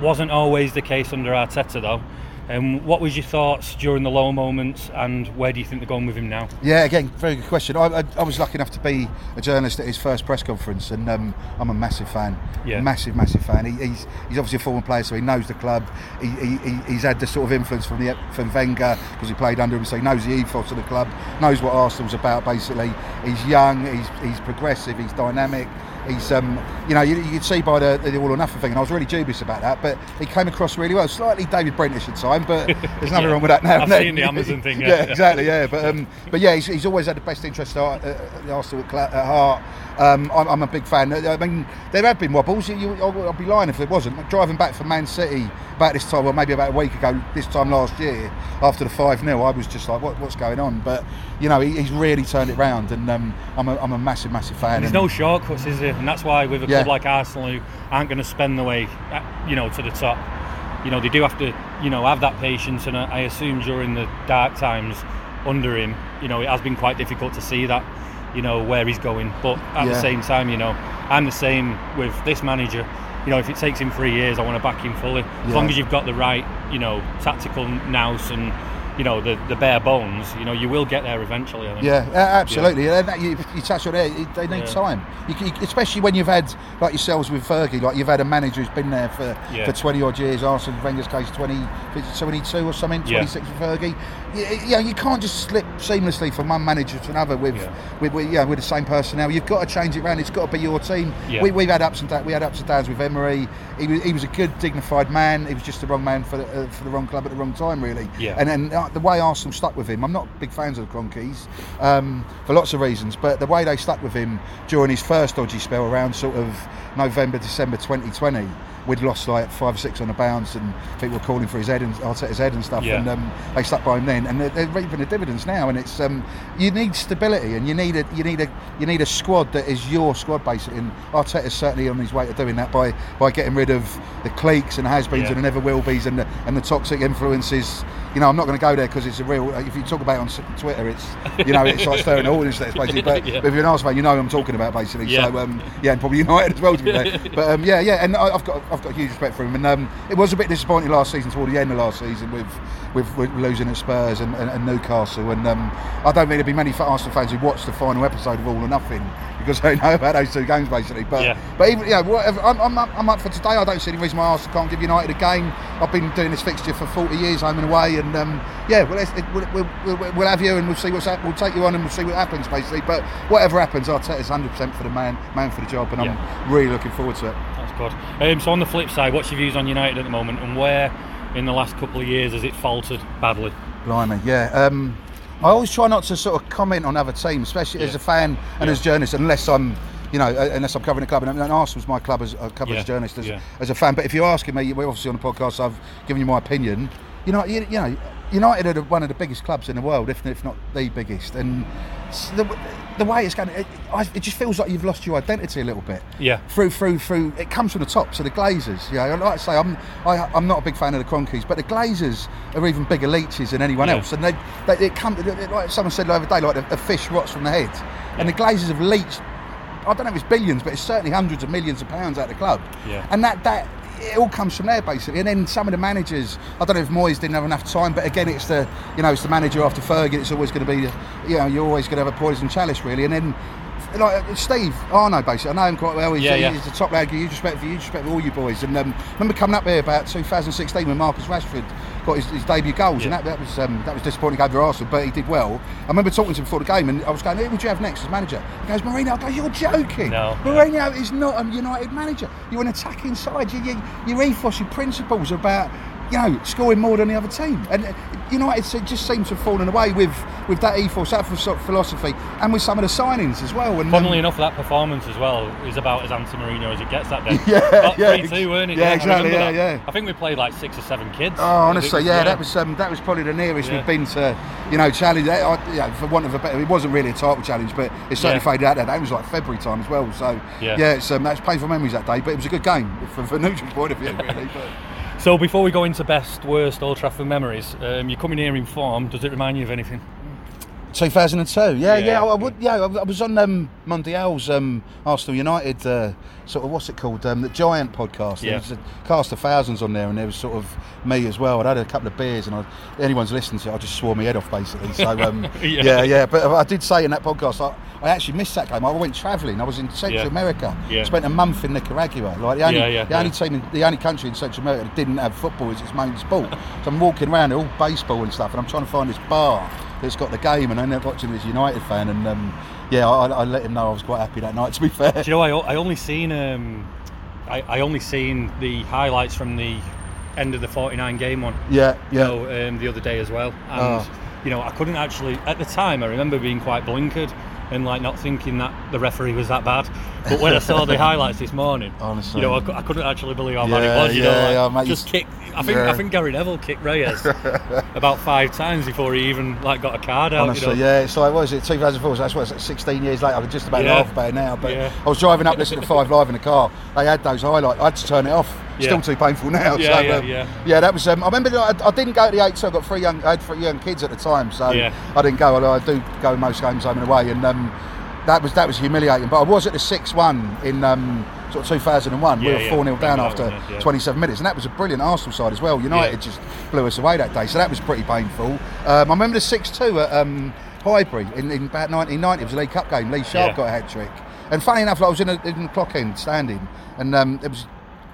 Speaker 8: wasn't always the case under Arteta though. Um, what was your thoughts during the low moments, and where do you think they're going with him now?
Speaker 9: Yeah, again, very good question. I, I, I was lucky enough to be a journalist at his first press conference, and um, I'm a massive fan.
Speaker 8: Yeah.
Speaker 9: Massive, massive fan. He, he's he's obviously a former player, so he knows the club. He, he, he- he's had the sort of influence from the from Wenger because he played under him, so he knows the ethos of the club, knows what Arsenal's about. Basically, he's young, he's he's progressive, he's dynamic. He's, um, you know, you, you could see by the, the all or nothing thing, and I was really dubious about that, but he came across really well. Slightly David Brentish at time, but there's nothing
Speaker 8: Yeah.
Speaker 9: wrong with that now.
Speaker 8: I've seen the Amazon thing, yeah.
Speaker 9: yeah, exactly. Yeah, but um, but yeah, he's, he's always had the best interest at, at the Arsenal at, heart. Um, I'm, I'm a big fan. I mean, there have been wobbles. You, I'll be lying if there wasn't. Driving back from Man City about this time, or maybe about a week ago, this time last year, after the five 0 I was just like, what, what's going on? But you know, he, he's really turned it round, and um, I'm, a, I'm a massive, massive fan.
Speaker 8: There's
Speaker 9: And-
Speaker 8: no shortcuts, is there? And that's why with a
Speaker 9: Yeah.
Speaker 8: club like Arsenal, who aren't going to spend the way, uh, you know, to the top, you know, they do have to, you know, have that patience. And I assume during the dark times under him, you know, it has been quite difficult to see that, you know, where he's going. But at the same time, you know, I'm the same with this manager. You know, if it takes him three years, I want to back him fully. As
Speaker 9: Yeah.
Speaker 8: long as you've got the right, you know, tactical nous and, you know, the, the bare bones, you know, you will get there eventually. I think.
Speaker 9: Yeah, absolutely. Yeah. that- you, you touch on it. They need
Speaker 8: Yeah.
Speaker 9: time, you, you, especially when you've had like yourselves with Fergie. Like you've had a manager who's been there for,
Speaker 8: Yeah.
Speaker 9: for twenty odd years. Arsenal, Wenger's case 20, 22 or something,
Speaker 8: Yeah.
Speaker 9: twenty six with Fergie. You, you, know, you can't just slip seamlessly from one manager to another with with, with, yeah, with the same personnel. You've got to change it around. It's got to be your team.
Speaker 8: Yeah.
Speaker 9: We, we've had ups and downs. We had ups and downs with Emery. He was, he was a good, dignified man. He was just the wrong man for the, uh, for the wrong club at the wrong time, really.
Speaker 8: Yeah.
Speaker 9: And and uh, the way Arsenal stuck with him, I'm not big fans of the Kroenkes um, for lots of reasons, but the way they stuck with him during his first dodgy spell around sort of November, December 2020, we'd lost like five or six on the bounce, and people were calling for his head and Arteta's head and stuff,
Speaker 8: Yeah.
Speaker 9: and um, they stuck by him then, and they're, they're reaping the dividends now. And it's um, you need stability, and you need a you need a you need a squad that is your squad basically. And Arteta's certainly on his way to doing that by by getting rid of the cliques and has-beens
Speaker 8: Yeah.
Speaker 9: and the never will be's and the, and the toxic influences. You know, I'm not going to go there because it's a real. If you talk about it on Twitter, it's you know it's like stirring the audience there, basically. But,
Speaker 8: Yeah.
Speaker 9: but if you're an Arsenal fan, you know who I'm talking about basically.
Speaker 8: Yeah.
Speaker 9: So um, yeah, and probably United as well to be fair. But um, yeah, yeah, and I- I've got I've got huge respect for him. And um, it was a bit disappointing last season toward the end of last season with with, with losing at Spurs and, and, and Newcastle. And um, I don't think there'd be many Arsenal fans who watched the final episode of All or Nothing because I know about those two games basically. But
Speaker 8: Yeah.
Speaker 9: but even yeah, whatever. I'm, I'm, up, I'm up for today. I don't see any reason why Arsenal can't give United a game. I've been doing this fixture for 40 years, home and away, and um, yeah, well, it, we'll, we'll, we'll, we'll have you and we'll see what's hap- we'll take you on and we'll see what happens basically. But whatever happens, Arteta's 100 percent for the man, man for the job, and I'm really looking forward to it.
Speaker 8: That's good. Um, so on the flip side, what's your views on United at the moment, and where in the last couple of years has it faltered badly?
Speaker 9: Blimey, yeah. Um, I always try not to sort of comment on other teams, especially as a fan and as a journalist, unless I'm, you know, uh, unless I'm covering a club. And, and Arsenal's my club as I cover
Speaker 8: Yeah,
Speaker 9: as a journalist, as,
Speaker 8: yeah.
Speaker 9: as a fan. But if you're asking me, we're obviously on the podcast. I've given you my opinion. You know, you, you know, United are one of the biggest clubs in the world, if, if not the biggest. And the, the way it's going, it, it just feels like you've lost your identity a little bit.
Speaker 8: Yeah.
Speaker 9: Through, through, through. It comes from the top. So the Glazers. Yeah, like I say, I'm, I, I'm not a big fan of the Kroenkes, but the Glazers are even bigger leeches than anyone
Speaker 8: Yeah.
Speaker 9: else. And they, they, it come, it- like someone said the other day, like a, a fish rots from the head, and the Glazers have leached. I don't know if it's billions, but it's certainly hundreds of millions of pounds out of the club.
Speaker 8: Yeah.
Speaker 9: And that that it all comes from there basically. And then some of the managers, I don't know if Moyes didn't have enough time, but again, it's the you know it's the manager after Fergie. It's always going to be, you know, you're always going to have a poison chalice really. And then. Like uh, Steve Arno, basically, I know him quite well. He's,
Speaker 8: Yeah, yeah.
Speaker 9: he's a top lad. Huge respect for you, respect for all you boys. And um, remember coming up here about 2016 when Marcus Rashford got his, his debut goals, and that, that was um, that was disappointing over Arsenal, but he did well. I remember talking to him before the game, and I was going, "Who would you have next as manager?" He goes, "Mourinho." I go, "You're joking."
Speaker 8: No, no.
Speaker 9: Is not a United manager. You're an attacking side. You, you, your ethos, your principles about you know scoring more than the other team. And uh, United it just seems to have fallen away with with that ethos, that philosophy, and with some of the signings as well. And um,
Speaker 8: enough, that performance as well is about as anti-Mourinho as it gets that day.
Speaker 9: Yeah,
Speaker 8: About
Speaker 9: yeah.
Speaker 8: 3-2, weren't it?
Speaker 9: Yeah,
Speaker 8: I
Speaker 9: exactly, yeah,
Speaker 8: that.
Speaker 9: yeah.
Speaker 8: I think we played like six or seven kids.
Speaker 9: Oh, honestly,
Speaker 8: It
Speaker 9: yeah, that was um, that was probably the nearest
Speaker 8: Yeah.
Speaker 9: we've been to, you know, challenge. I, yeah, for want of a better, it wasn't really a title challenge, but it certainly
Speaker 8: Yeah.
Speaker 9: faded out. That That was like February time as well. So
Speaker 8: Yeah.
Speaker 9: yeah, it's um, that's painful memories that day, but it was a good game from from a neutral point of view, really. But.
Speaker 8: So before we go into best, worst Old Trafford memories, um, you're coming here in form. Does it remind you of anything?
Speaker 9: 2002, yeah, yeah,
Speaker 8: Yeah.
Speaker 9: I, I would, yeah, I I was on um, Mundial's um, Arsenal United, uh, sort of what's it called, um, the Giant podcast. There
Speaker 8: Yeah.
Speaker 9: was a cast of thousands on there, and there was sort of me as well. I'd had a couple of beers, and I, anyone's listening to it, I just swore my head off basically. So um,
Speaker 8: Yeah.
Speaker 9: yeah. yeah, But I did say in that podcast, I, I actually missed that game. I went travelling. I was in Central
Speaker 8: Yeah.
Speaker 9: America.
Speaker 8: Yeah.
Speaker 9: Spent a month in Nicaragua. Like the only, the only team, in, the only country in Central America that didn't have football as its main sport. so I'm walking around, all baseball and stuff, and I'm trying to find this bar that's got the game, and I ended up watching this United fan, and um, yeah, I, I let him know I was quite happy that night. To be fair,
Speaker 8: Do you know, I, I only seen um, I, I only seen the highlights from the end of the 49 game one.
Speaker 9: yeah, yeah.
Speaker 8: you know, um, the other day as well. And
Speaker 9: Oh.
Speaker 8: you know, I couldn't actually at the time. I remember being quite blinkered and like not thinking that the referee was that bad. But when I saw the highlights this morning,
Speaker 9: Honestly.
Speaker 8: you know, I, I couldn't actually believe how bad
Speaker 9: Yeah,
Speaker 8: it was. You
Speaker 9: yeah,
Speaker 8: know,
Speaker 9: yeah, mate,
Speaker 8: just kick. I think
Speaker 9: yeah.
Speaker 8: I think Gary Neville kicked Reyes about five times before he even like got a card out.
Speaker 9: Honestly,
Speaker 8: you know?
Speaker 9: yeah, it's like what was it, 2004? So that's what it's like 16 years later. I could just about
Speaker 8: Yeah.
Speaker 9: laugh about now. But
Speaker 8: Yeah.
Speaker 9: I was driving up listening to Five Live in the car. They had those highlights. I had to turn it off.
Speaker 8: Yeah.
Speaker 9: Still too painful now.
Speaker 8: Yeah,
Speaker 9: so,
Speaker 8: yeah,
Speaker 9: um,
Speaker 8: yeah.
Speaker 9: yeah. That was. Um, I remember. I, I didn't go to the eight. So I got three young. I had three young kids at the time. So
Speaker 8: Yeah.
Speaker 9: I didn't go. Although I do go most games home and away. And um, that was that was humiliating. But I was at the six one in. Um, Sort of 2001, we
Speaker 8: Yeah,
Speaker 9: were
Speaker 8: yeah.
Speaker 9: 4 0 down after
Speaker 8: yeah.
Speaker 9: 27 minutes, and that was a brilliant Arsenal side as well. United
Speaker 8: Yeah.
Speaker 9: just blew us away that day, so that was pretty painful. Um, I remember the 6 2 at um, Highbury in, in about 1990. It was a League Cup game. Lee
Speaker 8: Sharpe
Speaker 9: got a hat trick. And funny enough, I was in, a, in the clock end standing, and um, there was.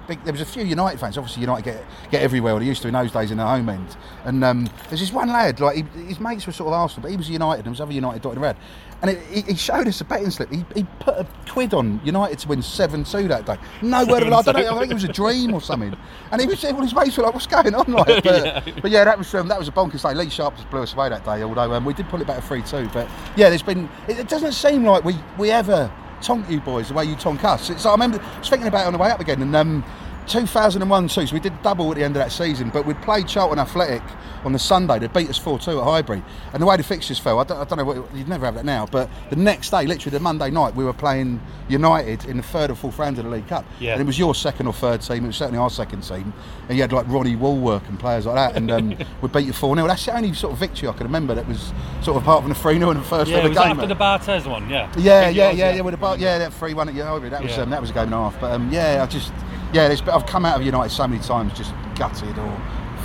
Speaker 9: Big, there was a few United fans. Obviously, United get get everywhere. They used to in those days in the home end. And um, there's this one lad, like he, his mates were sort of Arsenal, but he was United. and There was other United dotted around, and it, he, he showed us a betting slip. He, he put a quid on United to win seven two that day. No word of lie. I don't know. I think it was a dream or something. And he was all his mates were like, "What's going on?" Like, but
Speaker 8: Yeah.
Speaker 9: but yeah, that was um, that was a bonkers day. Lee Sharpe just blew us away that day. Although um, we did pull it back to three two. But yeah, there's been. It, it doesn't seem like we we ever tonk you boys the way you tonk us. It's, I remember I was thinking about it on the way up again, and um, 2001 2, so we did double at the end of that season, but we'd played Charlton Athletic on the Sunday. They beat us 4 2 at Highbury. And the way the fixtures fell, I don't, I don't know what, you'd never have that now, but the next day, literally the Monday night, we were playing United in the third or fourth round of the League Cup.
Speaker 8: Yeah.
Speaker 9: And it was your second or third team, it was certainly our second team. And you had like Ronnie Wallwork and players like that, and um, we beat you 4 0. That's the only sort of victory I can remember that was sort of apart from the 3 0 in the first
Speaker 8: Yeah,
Speaker 9: ever
Speaker 8: was that
Speaker 9: game.
Speaker 8: after the Barthez one? Yeah.
Speaker 9: Yeah, yeah,
Speaker 8: was,
Speaker 9: yeah, yeah. With the bar, yeah, that three one at Highbury. That was
Speaker 8: Yeah.
Speaker 9: um, that was a game and a half. But um, yeah, I just yeah, there's, I've come out of United so many times just gutted or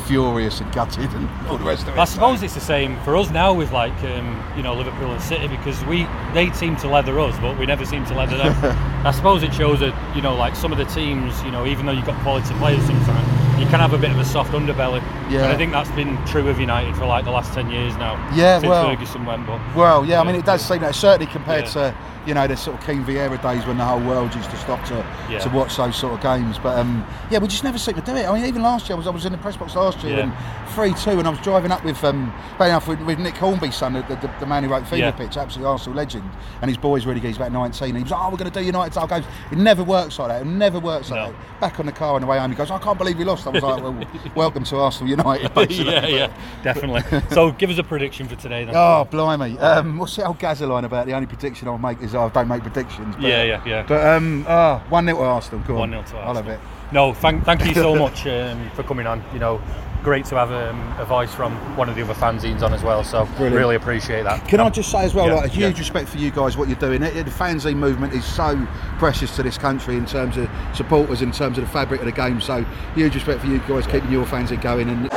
Speaker 9: furious and gutted and all the rest of it.
Speaker 8: I suppose it's the same for us now with like um, you know Liverpool and City because we they seem to leather us, but we never seem to leather them. I suppose it shows that you know like some of the teams, you know, even though you've got quality players sometimes, you can have a bit of a soft underbelly.
Speaker 9: Yeah.
Speaker 8: And I think that's been true of United for like the last ten years now.
Speaker 9: Yeah,
Speaker 8: since
Speaker 9: well-
Speaker 8: Ferguson went, but
Speaker 9: Well, yeah, I mean, it does seem that certainly compared
Speaker 8: Yeah.
Speaker 9: to you know the sort of Keane Vieira days when the whole world used to stop to
Speaker 8: Yeah.
Speaker 9: to watch those sort of games. But um, yeah, we just never seem to do it. I mean, even last year, I was I was in the press box last year
Speaker 8: Yeah.
Speaker 9: and three two, and I was driving up with um, enough with, with Nick Hornby's son, the, the, the man who wrote Fever
Speaker 8: Yeah.
Speaker 9: Pitch, absolutely Arsenal legend, and his boy's really good. He's about nineteen. And he was like, "Oh, we're going to do United." I goes, "It never works like that. It never works like
Speaker 8: No.
Speaker 9: that." Back on the car on the way home, he goes, "I can't believe we lost." I was like, "Well, welcome to Arsenal United." Basically.
Speaker 8: yeah, yeah, definitely. so give us a prediction for today then.
Speaker 9: Oh, blimey. Um, what's the old Gazza about? The only prediction I'll make is I don't make predictions. But,
Speaker 8: Yeah, yeah, yeah.
Speaker 9: But, um, oh, 1 0 to Arsenal. Go on.
Speaker 8: One 0 to
Speaker 9: Arsenal. I
Speaker 8: love
Speaker 9: it.
Speaker 8: No, thank, thank you so much um, for coming on. You know, great to have um, a voice from one of the other fanzines on as well. So
Speaker 9: Brilliant.
Speaker 8: really appreciate that.
Speaker 9: Can I just say as well,
Speaker 8: Yeah,
Speaker 9: like a huge
Speaker 8: yeah.
Speaker 9: respect for you guys, what you're doing. It- The fanzine movement is so precious to this country in terms of supporters, in terms of the fabric of the game. So huge respect for you guys keeping your fanzine going. And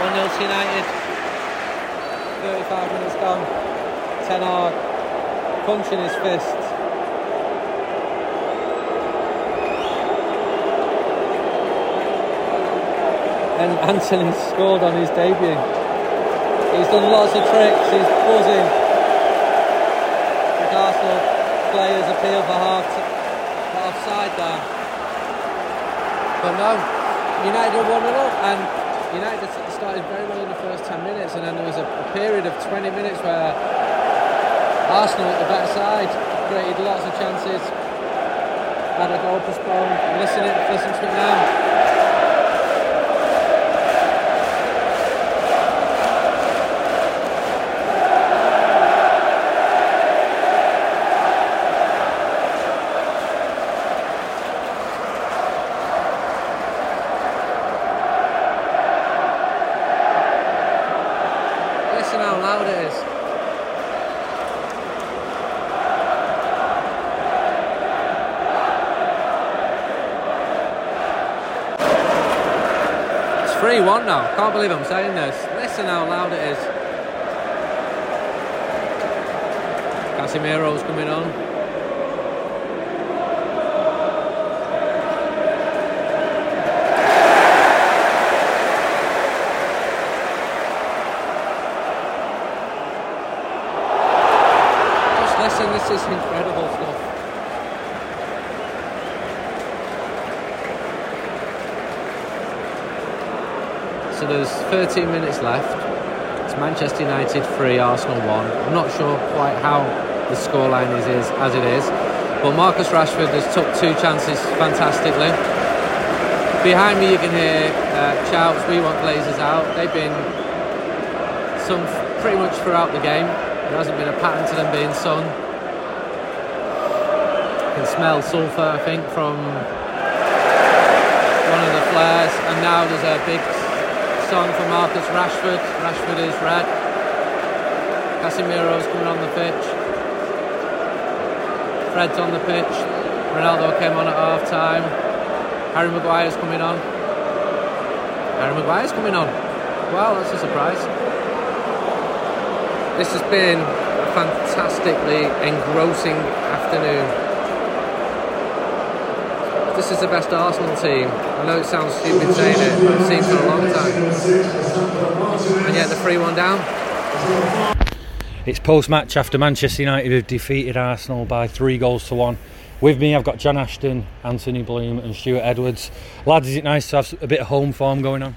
Speaker 1: One 0 to United. 35 minutes gone. Ten Hag punching his fist. And Antony scored on his debut. He's done lots of tricks. He's buzzing. The Arsenal players appeal for half for offside there. But no, United 1 0 up and United started very well in the first 10 minutes and then there was a, period of 20 minutes where Arsenal at the better side created lots of chances. Had a goal postponed. Listen, it, listen to it now. It's 3 1 now. Can't believe I'm saying this. Listen how loud it is. Casemiro's coming on. Just listen, this is incredible stuff. So there's 13 minutes left. It's Manchester United 3, Arsenal 1. I'm not sure quite how the scoreline is, is as it is. But Marcus Rashford has took two chances fantastically. Behind me you can hear uh, shouts, we want Glazers out. They've been sung pretty much throughout the game. There hasn't been a pattern to them being sung. You can smell sulphur, I think, from one of the flares. And now there's a big song for Marcus Rashford. Rashford is red. Casemiro's coming on the pitch. Fred's on the pitch. Ronaldo came on at half time. Harry Maguire's coming on. Harry Maguire's coming on. Wow, that's a surprise. This has been a fantastically engrossing afternoon. This is the best Arsenal team. I know it sounds stupid saying it, but I've seen for a long time. And yet the 3 1 down.
Speaker 8: It's post match after Manchester United have defeated Arsenal by three goals to one. With me, I've got John Ashton, Anthony Bloom, and Stuart Edwards. Lads, is it nice to have a bit of home form going on?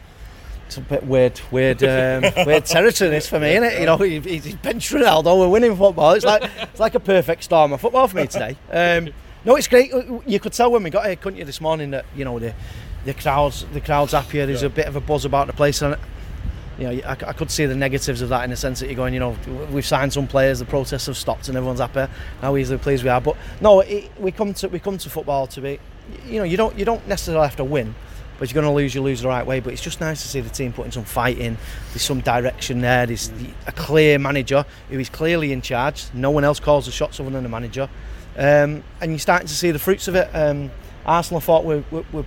Speaker 10: It's a bit weird, weird, um, weird territory this for me, isn't it? You know, he- he's bench Ronaldo, we're winning football. It's like it's like a perfect storm of football for me today. Um, no, it's great. Uh, you could tell when we got here, couldn't you, this morning that you know the the crowds the crowds happier. There's a bit of a buzz about the place, and you know, I, I could see the negatives of that in the sense that you're going, you know, we've signed some players, the protests have stopped, and everyone's happy. How easily pleased we are, but no, it, we come to we come to football to be, you know, you don't you don't necessarily have to win, but you're going to lose, you lose the right way. But it's just nice to see the team putting some fight in. There's some direction there. There's a clear manager who is clearly in charge. No one else calls the shots other than the manager, um, and you're starting to see the fruits of it. Um, Arsenal thought we're, we're, we're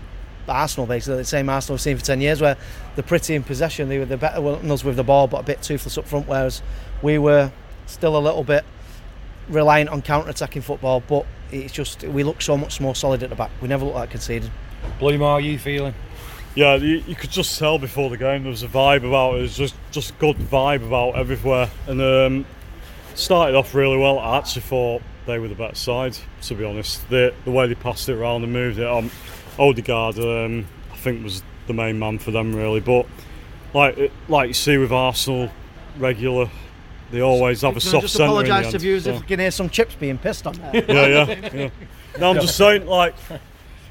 Speaker 10: Arsenal basically the same Arsenal we've seen for 10 years where they're pretty in possession they were the better ones with the ball but a bit toothless up front whereas we were still a little bit reliant on counter-attacking football but it's just we look so much more solid at the back we never look like conceded
Speaker 8: Bloom, how are you feeling?
Speaker 11: Yeah, you, you could just tell before the game there was a vibe about it. It was just just good vibe about everywhere, and um, started off really well. I actually thought they were the better side, to be honest. The the way they passed it around and moved it on, Odegaard, um, I think was the main man for them really. But like like you see with Arsenal, regular, they always have a soft
Speaker 10: just
Speaker 11: centre.
Speaker 10: apologise to
Speaker 11: end,
Speaker 10: viewers
Speaker 11: so.
Speaker 10: if you can hear some chips being pissed on there
Speaker 11: yeah, yeah, yeah. No, I'm just saying, like,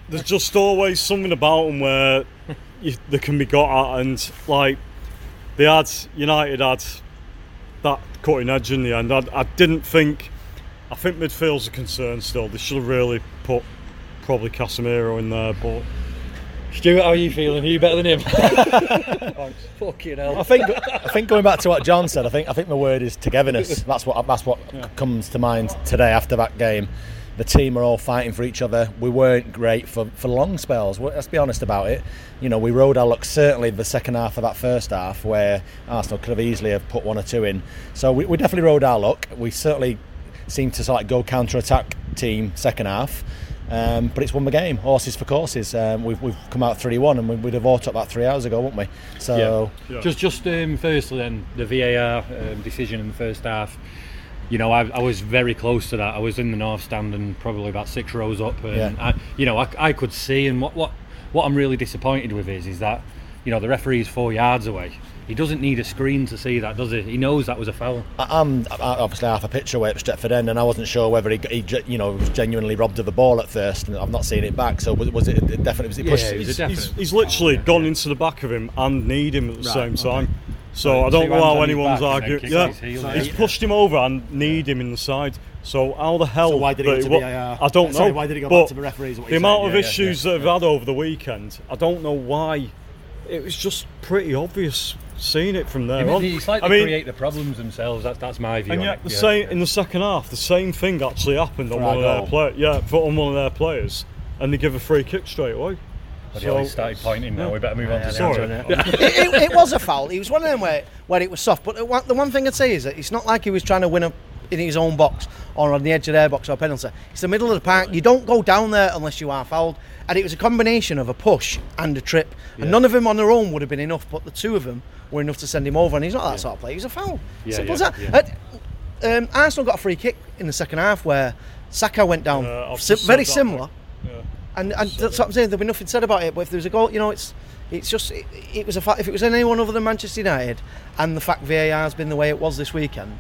Speaker 11: there's just always something about them where you, they can be got at, and like, they had United had that cutting edge in the end. I, I didn't think, I think midfield's a concern still. They should have really put probably Casemiro in there, but.
Speaker 8: Stuart, how are you feeling? Are you better than him? Thanks. Fucking hell.
Speaker 12: I think I think going back to what John said, I think I think my word is togetherness. That's what that's what comes to mind today after that game. The team are all fighting for each other. We weren't great for, for long spells. Well, Let's be honest about it. You know, we rode our luck certainly the second half of that first half where Arsenal could have easily have put one or two in. So we, we definitely rode our luck. We certainly seemed to sort of go counter attack team second half. Um, but it's won the game, horses for courses. Um, we've, we've come out 3 1 and we, we'd have auto that three hours ago, wouldn't we? So,
Speaker 8: Just, just um, firstly, then the VAR um, decision in the first half. You know, I, I was very close to that. I was in the north stand and probably about six rows up, and
Speaker 12: Yeah.
Speaker 8: I, you know, I, I could see. And what, what, what I'm really disappointed with is, is that, you know, the referee is four yards away. He doesn't need a screen to see that, does he? He knows that was a foul.
Speaker 12: I- I'm obviously half a pitch away at Stretford End, and I wasn't sure whether he, he you know, was genuinely robbed of the ball at first, and I've not seen it back. So was, was it it definitely was it pushed?
Speaker 11: he's, he's, he's literally oh, gone into the back of him and kneed him at the
Speaker 12: Right,
Speaker 11: same
Speaker 12: okay.
Speaker 11: time. So
Speaker 12: Right,
Speaker 11: I don't
Speaker 12: two
Speaker 11: know how anyone's
Speaker 12: back
Speaker 11: arguing. Yeah,
Speaker 12: his heel.
Speaker 11: he's
Speaker 12: Yeah.
Speaker 11: pushed him over and kneed him in the side. So how the hell?
Speaker 12: So why did it go
Speaker 11: that
Speaker 12: to
Speaker 11: wa-
Speaker 12: VAR?
Speaker 11: Uh, I don't know.
Speaker 12: Sorry, why did it go
Speaker 11: but
Speaker 12: back to the referees, what
Speaker 11: The amount
Speaker 12: saying,
Speaker 11: of
Speaker 12: yeah, yeah,
Speaker 11: issues
Speaker 12: yeah,
Speaker 11: that have had over the weekend, I don't know why. It was just pretty obvious seeing it from there on. I mean,
Speaker 8: create the problems themselves. That's that's my view.
Speaker 11: and
Speaker 8: on
Speaker 11: yet,
Speaker 8: it.
Speaker 11: the
Speaker 8: Yeah.
Speaker 11: same in the second half, the same thing actually happened on one
Speaker 8: our
Speaker 11: of their
Speaker 8: goal.
Speaker 11: players. Yeah, for on one of their players, and they give a free kick straight away.
Speaker 8: Bloody hell, he started pointing now. We better move on to
Speaker 11: Sorry.
Speaker 10: it, it, it was a foul. It was one of them where, where it was soft. But the one, thing I'd say is that it's not like he was trying to win a, in his own box or on the edge of their box or a penalty. It's the middle of the park. You don't go down there unless you are fouled. And it was a combination of a push and a trip. And none of them on their own would have been enough, but the two of them were enough to send him over. And he's not that sort of player. He's a foul.
Speaker 8: Yeah,
Speaker 10: Simple
Speaker 8: yeah,
Speaker 10: as that. Uh, um, Arsenal got a free kick in the second half where Saka went down.
Speaker 11: Uh, I've
Speaker 10: si-
Speaker 11: just
Speaker 10: very similar.
Speaker 11: that.
Speaker 10: And, and that's what I'm saying. There'll be nothing said about it. But if there was a goal, you know, it's it's just it, it was a fact. If it was anyone other than Manchester United, and the fact VAR has been the way it was this weekend,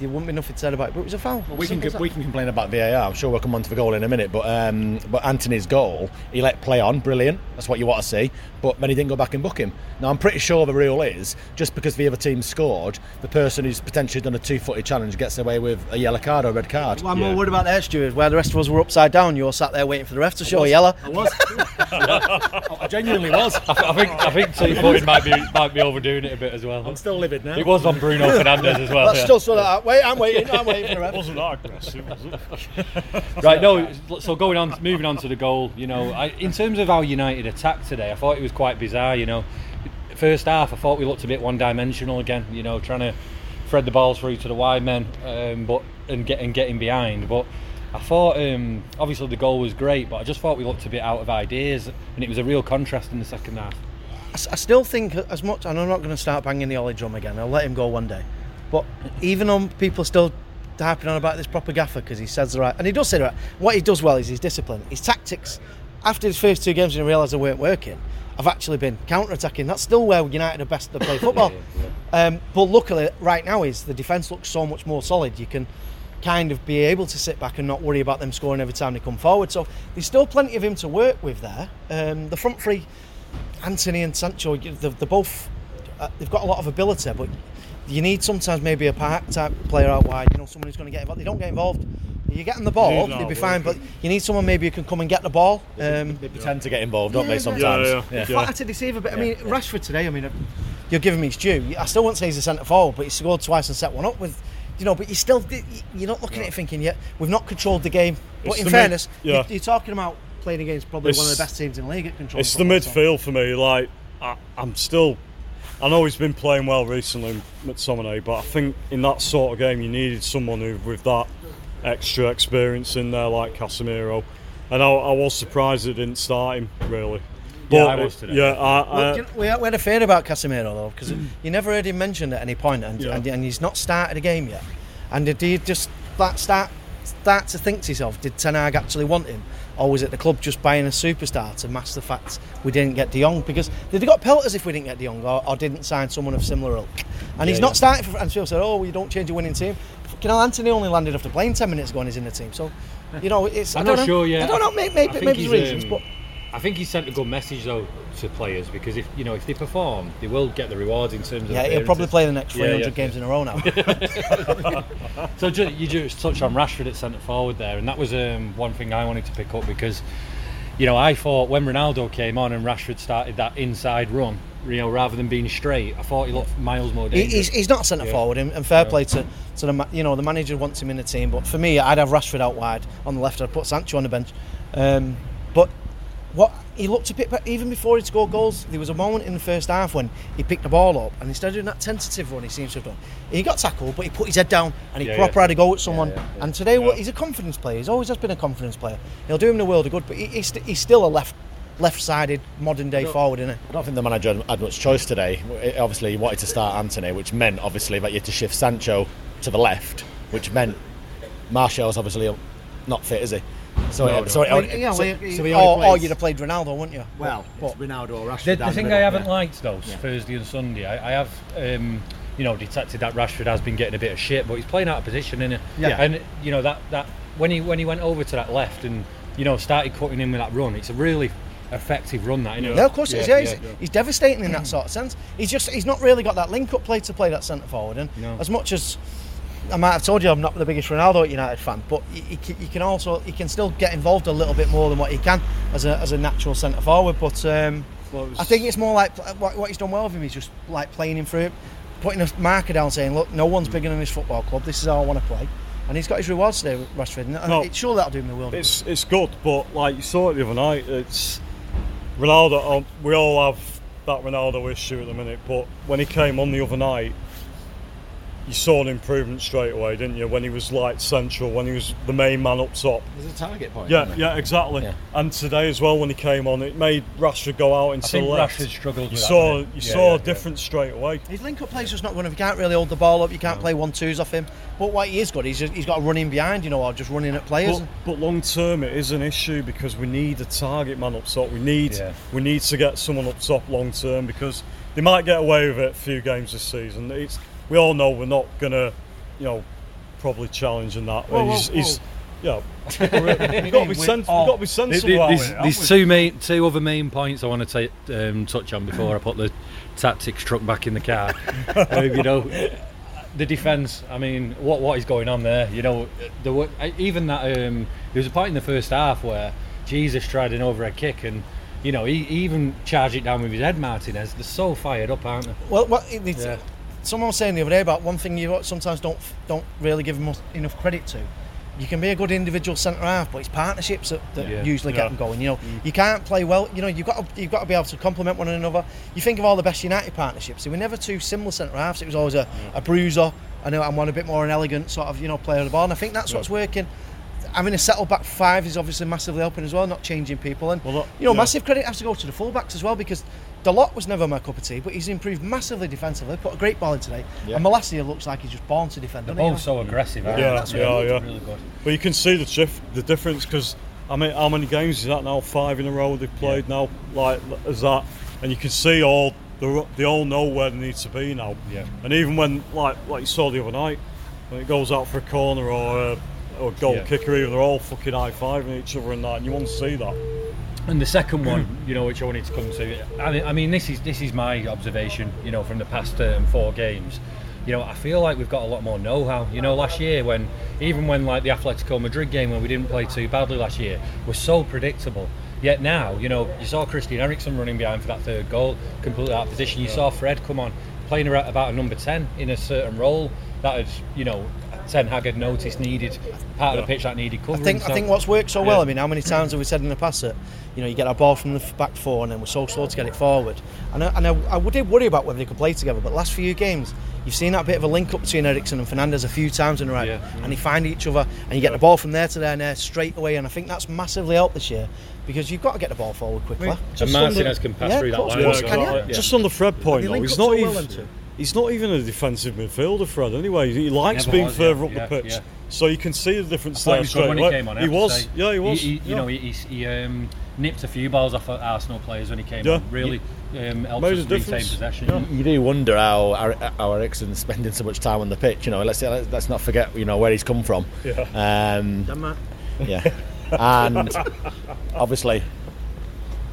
Speaker 10: there wouldn't be nothing said about it. But it was a foul.
Speaker 12: Well, we can
Speaker 10: Simple as that.
Speaker 12: we can complain about VAR. I'm sure we'll come on to the goal in a minute, but um, but Antony's goal, he let play on, brilliant. That's what you want to see. But then he didn't go back and book him. Now I'm pretty sure the rule is just because the other team scored, the person who's potentially done a two-footed challenge gets away with a yellow card or a red card.
Speaker 10: Well, I'm more worried about that, Stuart. Where the rest of us were upside down, you were sat there waiting for the ref to show
Speaker 12: was.
Speaker 10: yellow.
Speaker 12: I was. I genuinely was.
Speaker 8: I, I think I think two footed might be might be overdoing it a bit as well.
Speaker 12: I'm still livid now.
Speaker 8: It was on Bruno Fernandes as well.
Speaker 10: Let's
Speaker 8: yeah.
Speaker 10: still sort that out. Wait, I'm waiting. I'm waiting for the ref.
Speaker 11: wasn't that aggressive, was it?
Speaker 8: right, no. So going on, moving on to the goal. You know, I, in terms of how United attacked today, I thought it was quite bizarre. You know, first half I thought we looked a bit one-dimensional again. You know, trying to thread the balls through to the wide men, um, but and getting getting behind. But I thought um, obviously the goal was great, but I just thought we looked a bit out of ideas, and it was a real contrast in the second half.
Speaker 10: I still think as much, and I'm not going to start banging the Ollie drum again. I'll let him go one day. But even on people still harping on about this proper gaffer because he says the right, and he does say the right. What he does well is his discipline, his tactics. After his first two games, and he realised they weren't working. I've actually been counter-attacking. That's still where United are best to play football. Um, but luckily, right now is the defence looks so much more solid. You can kind of be able to sit back and not worry about them scoring every time they come forward. So there's still plenty of him to work with there. Um, the front three, Antony and Sancho, they're, they're both uh, they've got a lot of ability, but you need sometimes maybe a park type player out wide. You know, someone who's going to get involved. They don't get involved. You get them the ball,
Speaker 11: Need
Speaker 10: they'd be fine. But you need someone maybe who can come and get the ball. Um,
Speaker 12: They pretend to get involved, don't
Speaker 10: Yeah,
Speaker 12: they? Sometimes.
Speaker 11: yeah, yeah.
Speaker 10: flatter to deceive a bit. I mean, Rashford today. I mean, you're giving me his due. I still wouldn't say he's a centre forward, but he scored twice and set one up with. You know, but you still you're not looking at it thinking yet we've not controlled the game. But
Speaker 11: It's
Speaker 10: in
Speaker 11: the mid-
Speaker 10: fairness,
Speaker 11: yeah.
Speaker 10: you're, you're talking about playing against probably one of the best teams in the league at control.
Speaker 11: It's the midfield for me. Like I, I'm still. I know he's been playing well recently, McTominay, but I think in that sort of game you needed someone who with that extra experience in there, like Casemiro. And I, I was surprised it didn't start him really.
Speaker 12: Yeah, I was today.
Speaker 11: Yeah, I, I,
Speaker 10: Well, you know, we, had, we had a fear about Casemiro though, because you never heard him mentioned at any point, and,
Speaker 11: Yeah.
Speaker 10: and, and he's not started a game yet. And did you just that start start to think to yourself, did Ten Hag actually want him, or was it the club just buying a superstar to mask the fact we didn't get De Jong? Because they'd have got pelters if we didn't get De Jong, or, or didn't sign someone of similar ilk. And he's
Speaker 12: Yeah,
Speaker 10: not
Speaker 12: yeah.
Speaker 10: starting for. And people said, oh, well, you don't change a winning team. You know, Antony only landed after playing ten minutes ago and he's in the team. So, you know, it's. I
Speaker 8: I'm
Speaker 10: don't
Speaker 8: not
Speaker 10: know.
Speaker 8: sure yet.
Speaker 10: I don't know. Maybe, maybe, maybe reasons,
Speaker 8: um,
Speaker 10: but.
Speaker 8: I think he sent a good message though to players because if you know if they perform, they will get the rewards in terms of.
Speaker 10: Yeah, he'll probably play the next 300
Speaker 8: yeah.
Speaker 10: games in a row now.
Speaker 8: So ju- you just touched on Rashford at centre forward there, and that was um, one thing I wanted to pick up because, you know, I thought when Ronaldo came on and Rashford started that inside run, you know, rather than being straight, I thought he looked miles more dangerous.
Speaker 10: he's, he's not centre
Speaker 8: Yeah.
Speaker 10: forward, and, and fair
Speaker 8: No.
Speaker 10: play to, to the you know the manager wants him in the team. But for me, I'd have Rashford out wide on the left. I'd put Sancho on the bench. Um, but what he looked a bit better even before he scored goals. There was a moment in the first half when he picked the ball up, and instead of doing that tentative run, he seems to have done. He got tackled, but he put his head down and he
Speaker 8: Yeah,
Speaker 10: proper
Speaker 8: yeah.
Speaker 10: had a go at someone.
Speaker 8: Yeah.
Speaker 10: And today, what he's a confidence player. He's always has been a confidence player. He'll do him the world of good, but he, he's, st- he's still a left left-sided modern day forward, isn't he?
Speaker 12: I don't think the manager had- had much choice today. It- Obviously, he wanted to start Antony, which meant obviously that you had to shift Sancho to the left, which meant Martial's obviously not fit, is he? So,
Speaker 10: No,
Speaker 12: it, so, it,
Speaker 10: Well,
Speaker 12: only-
Speaker 10: yeah,
Speaker 12: so, so he
Speaker 10: or, or you'd have played Ronaldo, wouldn't you?
Speaker 12: Well,
Speaker 10: But-
Speaker 12: it's Ronaldo or Rashford.
Speaker 8: The,
Speaker 12: down
Speaker 8: the thing
Speaker 12: middle,
Speaker 8: I haven't
Speaker 12: yeah.
Speaker 8: liked though,
Speaker 12: Yeah.
Speaker 8: Thursday and Sunday, I, I have, um, you know, detected that Rashford has been getting a bit of shit, but he's playing out of position, is
Speaker 10: Yeah.
Speaker 8: And you know that that when he when he went over to that left and you know started cutting in with that run, it's a really effective run. That isn't it?
Speaker 10: Yeah, of course it is. Yeah, he's, he's devastating in that sort of sense. He's just he's not really got that link up play to play that centre forward. And
Speaker 8: No.
Speaker 10: as much as I might have told you I'm not the biggest Ronaldo United fan, but he, he, can- he can also he can still get involved a little bit more than what he can as a, as a natural centre forward. But um,
Speaker 11: Well, was-
Speaker 10: I think it's more like what, what he's done well with him is just like playing him through, putting a marker down, saying, "Look, no one's bigger than this football club. This is how I want to play." And he's got his rewards today, Rashford. And
Speaker 11: No.
Speaker 10: it, sure that'll do him the world.
Speaker 11: It's it's good, but like you saw it the other night, it's Ronaldo. Um, we all have that Ronaldo issue at the minute, but when he came on the other night, you saw an improvement straight away, didn't you? When he was like central, when he was the main man up top.
Speaker 12: There's a target point.
Speaker 11: Yeah, yeah, exactly.
Speaker 12: Yeah.
Speaker 11: And today as well, when he came on, it made Rashford go out into
Speaker 8: think
Speaker 11: the left.
Speaker 8: Rashford struggled
Speaker 11: You
Speaker 8: with that,
Speaker 11: saw,
Speaker 8: didn't
Speaker 11: you?
Speaker 8: Yeah,
Speaker 11: saw
Speaker 8: yeah,
Speaker 11: a difference straight away.
Speaker 10: His link up play's just not good enough. You can't really hold the ball up. You can't play one twos off him. But what he is good, he's just, he's got to run in behind, you know, or just running at players.
Speaker 11: But, but long term, it is an issue because we need a target man up top. We need we need to get someone up top long term because they might get away with it a few games this season. It's we all know we're not gonna, you know, probably challenge in that.
Speaker 10: Whoa, whoa,
Speaker 11: he's, he's yeah, we've got to be, sen- we've got to be sensible
Speaker 8: There- There's, there's
Speaker 11: we?
Speaker 8: two main, two other main points I want to take, um, touch on before I put the tactics truck back in the car. um, you know, the defence. I mean, what what is going on there? You know, the wa- even that. Um, there was a point in the first half where Jesus tried an overhead kick and. You know, he, he even charged it down with his head, Martinez. They're so fired up, aren't they?
Speaker 10: Well, what it, it's-
Speaker 8: Yeah.
Speaker 10: Someone was saying the other day about one thing you sometimes don't don't really give them enough credit to. You can be a good individual centre half, but it's partnerships that, that
Speaker 8: Yeah.
Speaker 10: usually
Speaker 11: Yeah.
Speaker 10: get them going. You know, mm. you can't play well. You know, you've got to, you've got to be able to complement one another. You think of all the best United partnerships; they were never two similar centre halves. It was always a, a bruiser and, a- and one a bit more an elegant sort of you know player of the ball. And I think that's what's working. Having a settled back five is obviously massively helping as well, not changing people. And
Speaker 11: Well, look,
Speaker 10: you know,
Speaker 11: yeah.
Speaker 10: massive credit has to go to the fullbacks as well because Dalot was never my cup of tea, but he's improved massively defensively. Put a great ball in today, and Malacia looks like he's just born to defend.
Speaker 8: They're
Speaker 10: doesn't he?
Speaker 8: both so aggressive, aren't
Speaker 11: Yeah,
Speaker 8: they?
Speaker 11: yeah, yeah.
Speaker 8: Really.
Speaker 11: But you can see the dif- the difference because I mean, how many games is that now? Five in a row they've played now, like as that, and you can see all they they all know where they need to be now.
Speaker 8: Yeah.
Speaker 11: And even when like like you saw the other night, when it goes out for a corner or a, or a goal
Speaker 8: Yeah.
Speaker 11: kicker, even they're all fucking high fiving each other and that, and you want to see that.
Speaker 8: And the second one, you know, which I wanted to come to, I mean, I mean this is this is my observation, you know, from the past um, four games. You know, I feel like we've got a lot more know-how. You know, last year when even when like the Atletico Madrid game when we didn't play too badly last year was so predictable. Yet now, you know, you saw Christian Eriksen running behind for that third goal, completely out of position. You saw Fred come on playing about a number ten in a certain role that had, you know, Ten Hag had noticed needed part of the pitch that needed
Speaker 10: I
Speaker 8: covering.
Speaker 10: think I think what's worked so well.
Speaker 8: Yeah.
Speaker 10: I mean, how many times have we said in the past that you know you get a ball from the back four and then we're so slow to get it forward. And I, and I, I did worry about whether they could play together. But last few games, you've seen that bit of a link up between Eriksen and Fernandes a few times in a row, and they find each other, and you get the ball from there to there and there straight away. And I think that's massively helped this year because you've got to get the ball forward quickly.
Speaker 11: Just on the-
Speaker 10: Yeah, of course, of course, can you?
Speaker 11: Just on the Fred point, though, he's not
Speaker 10: so
Speaker 11: even.
Speaker 10: well, them two.
Speaker 11: He's not even a defensive midfielder, Fred. Anyway, he likes
Speaker 8: Never
Speaker 11: being
Speaker 8: was, yeah,
Speaker 11: further up
Speaker 8: yeah,
Speaker 11: the pitch,
Speaker 8: yeah.
Speaker 11: so you can see the difference
Speaker 8: I
Speaker 11: there
Speaker 8: he was
Speaker 11: straight
Speaker 8: when he came on. I
Speaker 11: he was,
Speaker 8: say.
Speaker 11: yeah, he was.
Speaker 8: you
Speaker 11: yeah.
Speaker 8: know, he, he, he um, nipped a few balls off at Arsenal players when he came
Speaker 11: Yeah.
Speaker 8: on. Really um, helped
Speaker 11: Made
Speaker 8: us retain
Speaker 11: difference.
Speaker 8: possession.
Speaker 12: You do wonder how our, how Eriksen's spending so much time on the pitch. You know, let's let's, let's not forget you know where he's come from.
Speaker 11: Yeah.
Speaker 12: Um,
Speaker 10: Denmark.
Speaker 12: yeah, and obviously,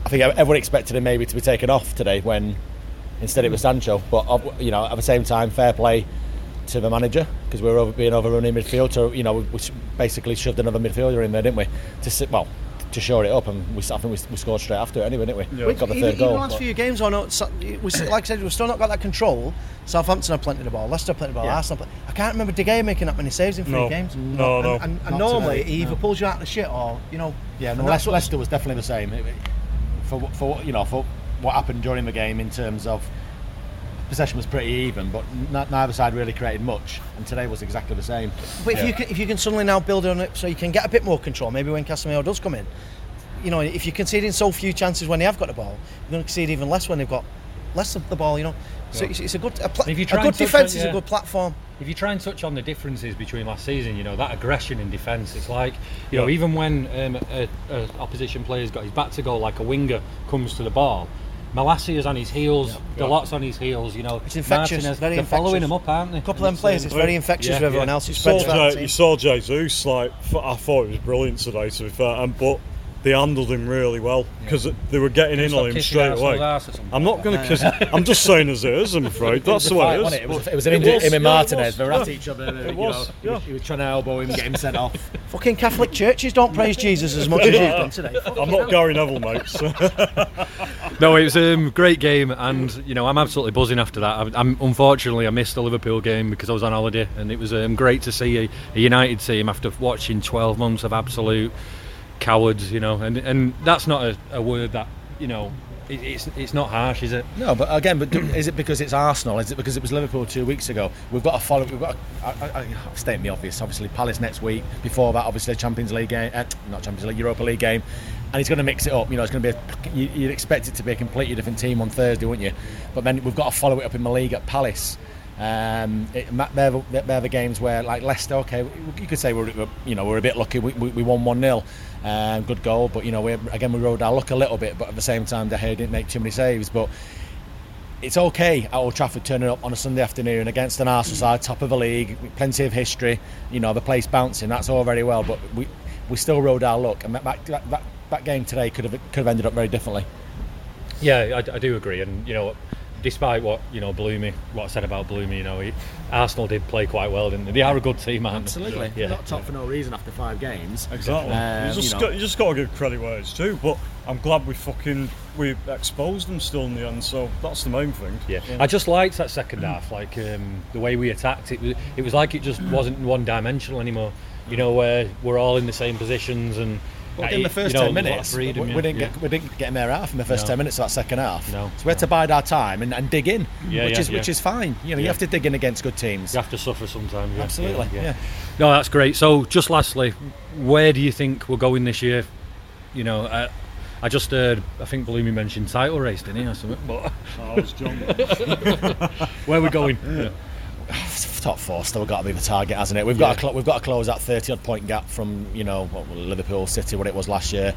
Speaker 12: I think everyone expected him maybe to be taken off today when instead it was Sancho. But you know, at the same time, fair play to the manager because we were over, being overrun in midfield. So you know, we, we basically shoved another midfielder in there, didn't we? To sit well. To shore it up, and we, I think we, we scored straight after it anyway, didn't we?
Speaker 10: We-
Speaker 12: Got the third
Speaker 10: even
Speaker 12: goal.
Speaker 10: the last
Speaker 12: but-
Speaker 10: few games, I know, so- we, like I said, we've still not got that control. Southampton have plenty of the ball, Leicester have plenty of the ball,
Speaker 12: Yeah.
Speaker 10: Arsenal. Play. I can't remember De Gea making that many saves in three
Speaker 11: No.
Speaker 10: games.
Speaker 11: No,
Speaker 10: and,
Speaker 11: no.
Speaker 10: And, and
Speaker 12: Not
Speaker 10: normally,
Speaker 12: today,
Speaker 10: he either
Speaker 12: no.
Speaker 10: pulls you out of the shit or you know.
Speaker 12: Yeah, no, Leicester, Leicester was definitely the same. It- it- For for you know for what happened during the game in terms of possession was pretty even, but n- neither side really created much. And today was exactly the same.
Speaker 10: But if
Speaker 12: Yeah.
Speaker 10: you can, if you can suddenly now build on it, so you can get a bit more control, maybe when Casemiro does come in, you know, if you're conceding so few chances when they have got the ball, you're going to concede even less when they've got less of the ball. You know, so
Speaker 8: Yeah.
Speaker 10: it's, it's a good a, pla-
Speaker 8: If you
Speaker 10: a good defence
Speaker 8: on-
Speaker 10: is a good platform.
Speaker 8: If you try and touch on the differences between last season, you know that aggression in defence. It's like you know even when um, a, a opposition player's got his back to goal, like a winger comes to the ball. Malacia's on his heels,
Speaker 11: Yeah.
Speaker 8: Dalot's on his heels. You know,
Speaker 10: It's infectious,
Speaker 8: Martinez,
Speaker 10: very
Speaker 8: they're following him up, aren't they?
Speaker 10: A couple of them players, it's very infectious
Speaker 8: Yeah,
Speaker 10: with everyone
Speaker 8: yeah.
Speaker 10: else.
Speaker 11: You saw,
Speaker 10: throughout the
Speaker 11: Je- you saw Jesus, like, f- I thought it was brilliant today, to be fair, and, but they handled him really well because they were getting in on him straight away.
Speaker 8: arse or something.
Speaker 11: I'm not going to kiss I'm just saying as it is, I'm afraid. That's the way it is.
Speaker 12: It was, it was an injury.
Speaker 11: was,
Speaker 12: Him and
Speaker 11: yeah, it
Speaker 12: Martinez, they were at each other.
Speaker 11: It was,
Speaker 12: know, he, was,
Speaker 11: yeah.
Speaker 12: he was trying to elbow him, get him sent off.
Speaker 10: Fucking Catholic churches don't praise Jesus as much as you've done today.
Speaker 11: I'm not Gary Neville, mate. so-
Speaker 8: No, it was a um, great game, and you know I'm absolutely buzzing after that. I'm, I'm unfortunately I missed the Liverpool game because I was on holiday, and it was um, great to see a, a United team after watching 12 months of absolute cowards. You know, and and that's not a, a word that you know it, it's it's not harsh, is it?
Speaker 12: No, but again, but is it because it's Arsenal? Is it because it was Liverpool two weeks ago? We've got to follow. We've got. To, I, I, state the obvious. Obviously, Palace next week. Before that, obviously, Champions League game, uh, not Champions League, Europa League game, and he's going to mix it up. You know, it's going to be. A, you, you'd expect it to be a completely different team on Thursday, wouldn't you? But then we've got to follow it up in the league at Palace. Um, it, they're, the- they're the games where, like Leicester, okay, you could say we're, you know we're a bit lucky. We, we, we won one 0 um, good goal, but you know we again we rode our luck a little bit, but at the same time De Gea didn't make too many saves. But it's okay at Old Trafford turning up on a Sunday afternoon against an Arsenal side, top of the league, plenty of history. You know the place bouncing. That's all very well, but we we still rode our luck, and that that, that, that game today could have could have ended up very differently.
Speaker 8: Yeah, I, I do agree, and you know, despite what you know, Bloomy, what I said about Bloomy, you know, he, Arsenal did play quite well, didn't they? They are a good team, aren't they?
Speaker 12: Absolutely,
Speaker 8: Yeah.
Speaker 12: not top for no reason after five games.
Speaker 11: Exactly.
Speaker 12: Um,
Speaker 11: you, just
Speaker 12: you know.
Speaker 11: got, you just got to give credit where it's due. But I'm glad we fucking we exposed them still in the end. So that's the main thing.
Speaker 8: Yeah. I just liked that second half, like um, the way we attacked. It was, it was like it just wasn't one dimensional anymore. You know, where we're all in the same positions and.
Speaker 12: But
Speaker 8: uh,
Speaker 12: in the first
Speaker 8: you know,
Speaker 12: ten
Speaker 8: there's a lot of
Speaker 12: minutes,
Speaker 8: freedom,
Speaker 12: we,
Speaker 8: yeah,
Speaker 12: we didn't
Speaker 8: yeah.
Speaker 12: get we didn't get him there half in the first
Speaker 8: No.
Speaker 12: ten minutes of that second half.
Speaker 8: No.
Speaker 12: So we had to bide our time and, and dig in,
Speaker 8: Yeah,
Speaker 12: which
Speaker 8: yeah,
Speaker 12: is which is fine. You know, you have to dig in against good teams.
Speaker 8: You have to suffer sometimes. Yeah.
Speaker 12: Absolutely, yeah.
Speaker 8: No, that's great. So, just lastly, where do you think we're going this year? You know, I, I just heard. I think Bloomy mentioned title race, didn't he, or something? But
Speaker 11: Oh, it's John.
Speaker 8: where are we going? Yeah.
Speaker 12: Top four still got to be the target, hasn't it? We've got to we've got to close that thirty odd point gap from you know what, Liverpool, City, what it was last year.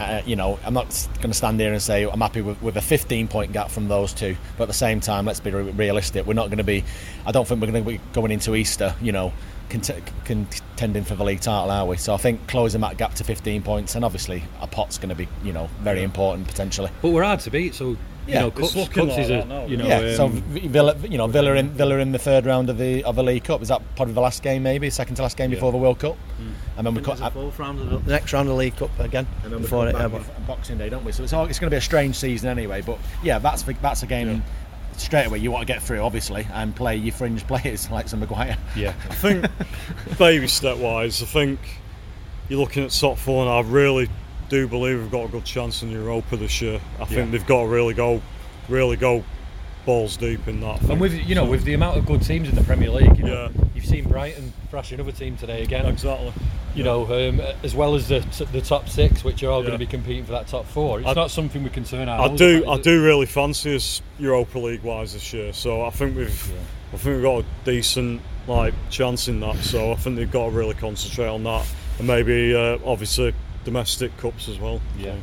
Speaker 12: Uh, you know, I'm not going to stand here and say I'm happy with, with a 15 point gap from those two, but at the same time, let's be re- realistic. We're not going to be. I don't think we're going to be going into Easter, you know, cont- contending for the league title, are we? So I think closing that gap to 15 points, and obviously a pot's going to be, you know, very important potentially.
Speaker 8: But we're hard to beat, so
Speaker 12: Yeah,
Speaker 8: you know, Cups, Cups is a
Speaker 12: that now,
Speaker 8: you know.
Speaker 12: yeah. so
Speaker 8: um,
Speaker 12: V- Villa, you know, Villa in Villa in the third round of the of the League Cup. Is that probably the last game, maybe second to last game
Speaker 10: Yeah.
Speaker 12: before the World Cup? And then we
Speaker 10: There's
Speaker 12: cut
Speaker 10: a fourth round of the, the next round of the League Cup again
Speaker 12: and then
Speaker 10: before it.
Speaker 12: back
Speaker 10: uh,
Speaker 12: Boxing Day, don't we? So it's all, it's going to be a strange season anyway. But yeah, that's that's a game. Straight away, you want to get through, obviously, and play your fringe players like some Maguire.
Speaker 11: Yeah, I think baby step wise, I think you're looking at top four, and I really do believe we've got a good chance in Europa this year. I think
Speaker 8: Yeah.
Speaker 11: they've got to really go, really go balls deep in that.
Speaker 8: And with you know, with the amount of good teams in the Premier League, you know,
Speaker 11: Yeah.
Speaker 8: you've seen Brighton thrash another team today again.
Speaker 11: Exactly.
Speaker 8: You know, um, as well as the the top six, which are all going to be competing for that top four. It's
Speaker 11: I-
Speaker 8: not something we can turn our.
Speaker 11: I do,
Speaker 8: at,
Speaker 11: I do really fancy us Europa League wise this year. So I think we've, I think we've got a decent like chance in that. So I think they've got to really concentrate on that, and maybe uh, obviously domestic cups as well.
Speaker 8: Yeah.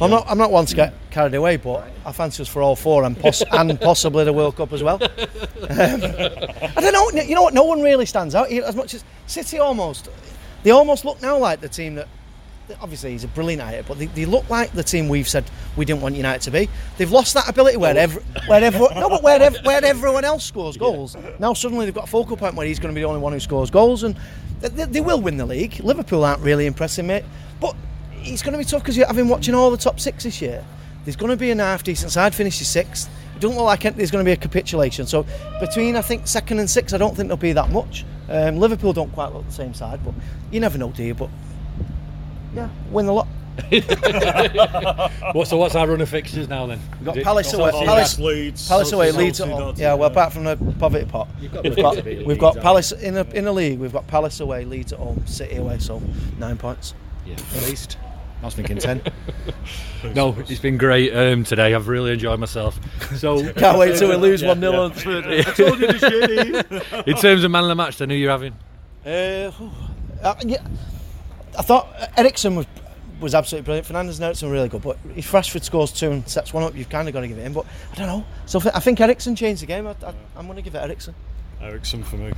Speaker 10: I'm not. I'm not one to get carried away, but I fancy us for all four and, poss- and possibly the World Cup as well. Um, I don't know. You know what? No one really stands out here as much as City. Almost, they almost look now like the team that. Obviously, he's a brilliant at it, but they, they look like the team we've said we didn't want United to be. They've lost that ability where every, where everyone, no, but where, ev- where everyone else scores goals. Now suddenly they've got a focal point where he's going to be the only one who scores goals, and they, they, they will win the league. Liverpool aren't really impressing me, but it's going to be tough because I've been watching all the top six this year. There's going to be an half decent side finishes sixth. It doesn't look like there's going to be a capitulation. So between I think second and sixth, I don't think there'll be that much. Um, Liverpool don't quite look the same side, but you never know, do you? But yeah, win the lot.
Speaker 8: What, so what's our run of fixtures now then?
Speaker 10: We've got
Speaker 8: Is it-
Speaker 10: Palace away,
Speaker 8: Sociedad?
Speaker 10: Palace, Palace away, Leeds at home. Yeah, well, apart from the poverty pot,
Speaker 8: You've got
Speaker 10: we've got,
Speaker 8: to
Speaker 10: we've got Palace in the in the league. We've got Palace away, Leeds at home, City away, so nine points.
Speaker 8: Yeah,
Speaker 12: at least. I was thinking ten.
Speaker 8: No, it's been great um, today. I've really enjoyed myself. So
Speaker 10: Can't wait till we lose 1-0 on Thursday.
Speaker 8: I told you to shit, In terms of man of the match, then who you're having?
Speaker 10: Uh, whew. Uh, yeah, I thought Eriksen was was absolutely brilliant. Fernandes and Eriksen were really good, but if Rashford scores two and sets one up, you've kind of got to give it him. But I don't know. So I think Eriksen changed the game. I, I, I'm going to give it Eriksen.
Speaker 11: Eriksen for me.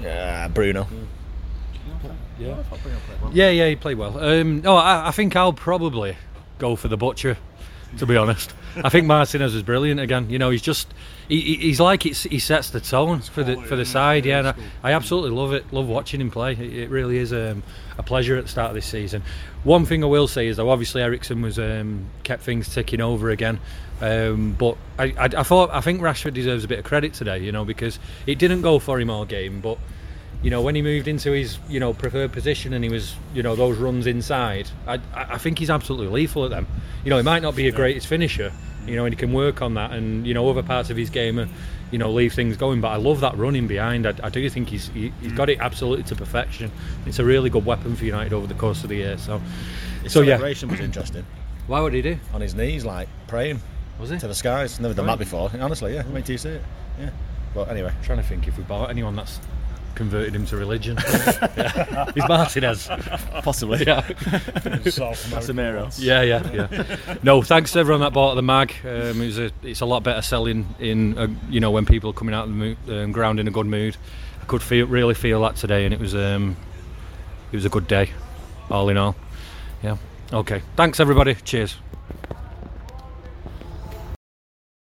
Speaker 12: Yeah, Bruno.
Speaker 8: Yeah. Yeah, yeah, yeah, he played well. Um, no, I, I think I'll probably go for the butcher. To be honest, I think Martinez was brilliant again. You know, he's just he, he- he's like it's, he sets the tone for the for the side. Yeah, and I, I absolutely love it. Love watching him play. It, it really is um, a pleasure at the start of this season. One thing I will say is though, obviously Eriksen was um, kept things ticking over again. Um, but I, I, I thought I think Rashford deserves a bit of credit today. You know, because it didn't go for him all game, but you know, when he moved into his, you know, preferred position and he was, you know, those runs inside, I, I think he's absolutely lethal at them. You know, he might not be a greatest finisher, you know, and he can work on that and, you know, other parts of his game, are, you know, leave things going. But I love that running behind. I, I do think he's he, he's got it absolutely to perfection. It's a really good weapon for United over the course of the year. So,
Speaker 12: His
Speaker 8: so yeah.
Speaker 12: was interesting.
Speaker 8: Why would he do?
Speaker 12: On his knees, like praying.
Speaker 8: Was he?
Speaker 12: To the skies. Never done
Speaker 8: Right.
Speaker 12: that before. Honestly, yeah. Wait till you see it. Yeah. But anyway.
Speaker 8: trying to think if we bought anyone that's converted him to religion. yeah. He's Martinez.
Speaker 12: Possibly.
Speaker 8: Yeah.
Speaker 11: South American
Speaker 12: Casemiro.
Speaker 8: Yeah, yeah, yeah. No, thanks to everyone that bought the mag. Um, it was a, it's a lot better selling in, uh you know, when people are coming out of the mood, um, ground in a good mood. I could feel, really feel that today, and it was, um, it was a good day, all in all. Yeah. Okay. Thanks everybody. Cheers.